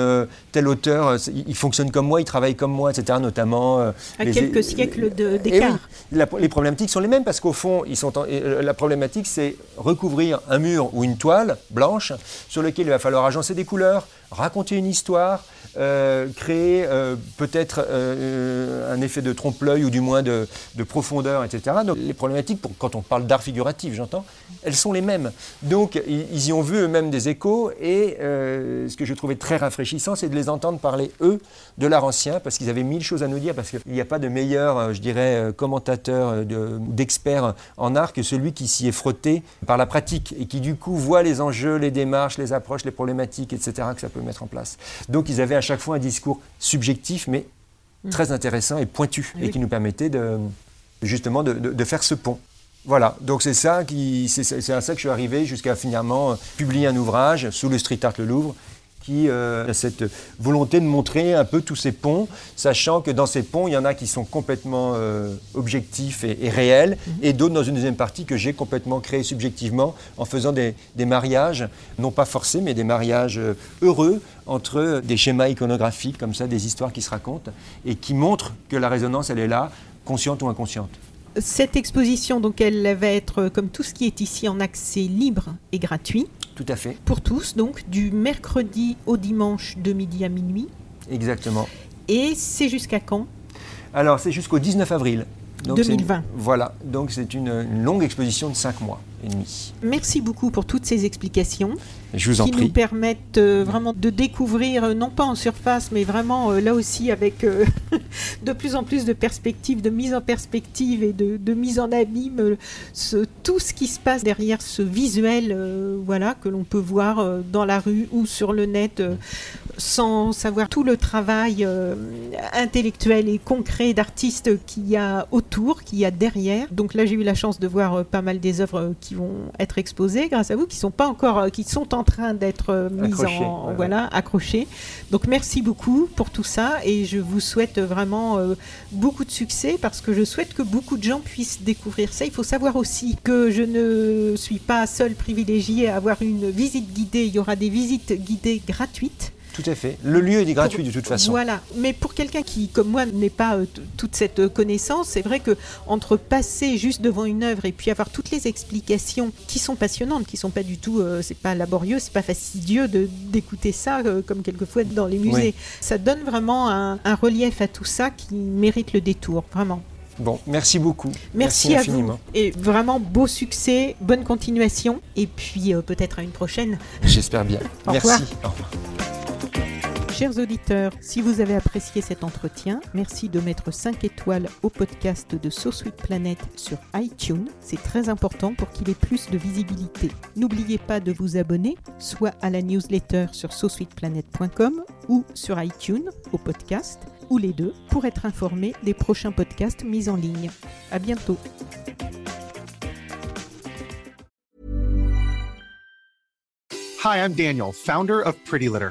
tel auteur, il fonctionne comme moi, il travaille comme moi, etc. Notamment. à quelques siècles eh d'écart. les problématiques sont les mêmes parce qu'au fond, ils sont la problématique, c'est recouvrir un mur ou une toile blanche sur lequel il va falloir agencer des couleurs, raconter une histoire, euh, créer euh, peut-être euh, un effet de trompe-l'œil ou du moins de, de profondeur, etc. Donc les problématiques, quand on parle d'art figuratif, j'entends, elles sont les mêmes. Donc ils, y ont vu eux-mêmes des échos et ce que je trouvais très rafraîchissant, c'est de les entendre parler, eux, de l'art ancien, parce qu'ils avaient mille choses à nous dire, parce qu'il n'y a pas de meilleur, je dirais, commentateur, euh, de- d'expert en art que celui qui s'y est frotté par la pratique et qui du coup voit les enjeux, les démarches, les approches, les problématiques, etc. que ça peut mettre en place. Donc ils avaient à chaque fois un discours subjectif, mais très intéressant et pointu, et qui nous permettait de, justement de, de- de faire ce pont. Voilà, donc c'est ça qui, c'est à ça que je suis arrivé jusqu'à finalement publier un ouvrage sous le Street Art Le Louvre qui euh, a cette volonté de montrer un peu tous ces ponts, sachant que dans ces ponts, il y en a qui sont complètement euh, objectifs et, et réels, et d'autres dans une deuxième partie que j'ai complètement créé subjectivement en faisant des, des mariages, non pas forcés, mais des mariages euh, heureux entre des schémas iconographiques comme ça, des histoires qui se racontent, et qui montrent que la résonance, elle est là, consciente ou inconsciente. Cette exposition, donc, elle va être, comme tout ce qui est ici, en accès libre et gratuit Tout à fait, pour tous, donc du mercredi au dimanche de midi à minuit. exactement. Et c'est jusqu'à quand? Alors, c'est jusqu'au 19 avril. c'est une- 2020. voilà, donc c'est une, une longue exposition de 5 mois et demi. Merci beaucoup pour toutes ces explications Je vous en qui nous permettent euh, vraiment de découvrir, euh, non pas en surface, mais vraiment euh, là aussi avec euh, de plus en plus de perspectives, de mise en perspective et de, de mise en abîme, ce- tout ce qui se passe derrière ce visuel voilà, que l'on peut voir dans la rue ou sur le net. sans savoir tout le travail intellectuel et concret d'artistes qu'il y a autour, qu'il y a derrière. Donc là, j'ai eu la chance de voir pas mal des œuvres qui vont être exposées grâce à vous, qui sont pas encore, qui sont en train d'être Accrochées, en, ouais, voilà, accrochées. Donc merci beaucoup pour tout ça et je vous souhaite vraiment euh, beaucoup de succès parce que je souhaite que beaucoup de gens puissent découvrir ça. Il faut savoir aussi que je ne suis pas seule privilégiée à avoir une visite guidée. Il y aura des visites guidées gratuites. Tout à fait. Le lieu est gratuit de toute façon. Voilà, mais pour quelqu'un qui, comme moi, n'est pas euh, toute cette euh, connaissance, c'est vrai que entre passer juste devant une œuvre et puis avoir toutes les explications qui sont passionnantes, qui sont pas du tout, euh, c'est pas laborieux, c'est pas fastidieux de d'écouter ça euh, comme quelquefois dans les musées. Oui. Ça donne vraiment un, un relief à tout ça qui mérite le détour, vraiment. Bon, merci beaucoup. Merci, à infiniment. vous et vraiment beau succès, bonne continuation et puis euh, peut-être à une prochaine. J'espère bien. Au merci. revoir. Au revoir. Chers auditeurs, si vous avez apprécié cet entretien, merci de mettre 5 étoiles au podcast de So Planet sur iTunes. C'est très important pour qu'il ait plus de visibilité. N'oubliez pas de vous abonner, soit à la newsletter sur sosweetplanet.com ou sur iTunes au podcast, ou les deux, pour être informé des prochains podcasts mis en ligne. À bientôt. Hi, I'm Daniel, founder of Pretty Litter.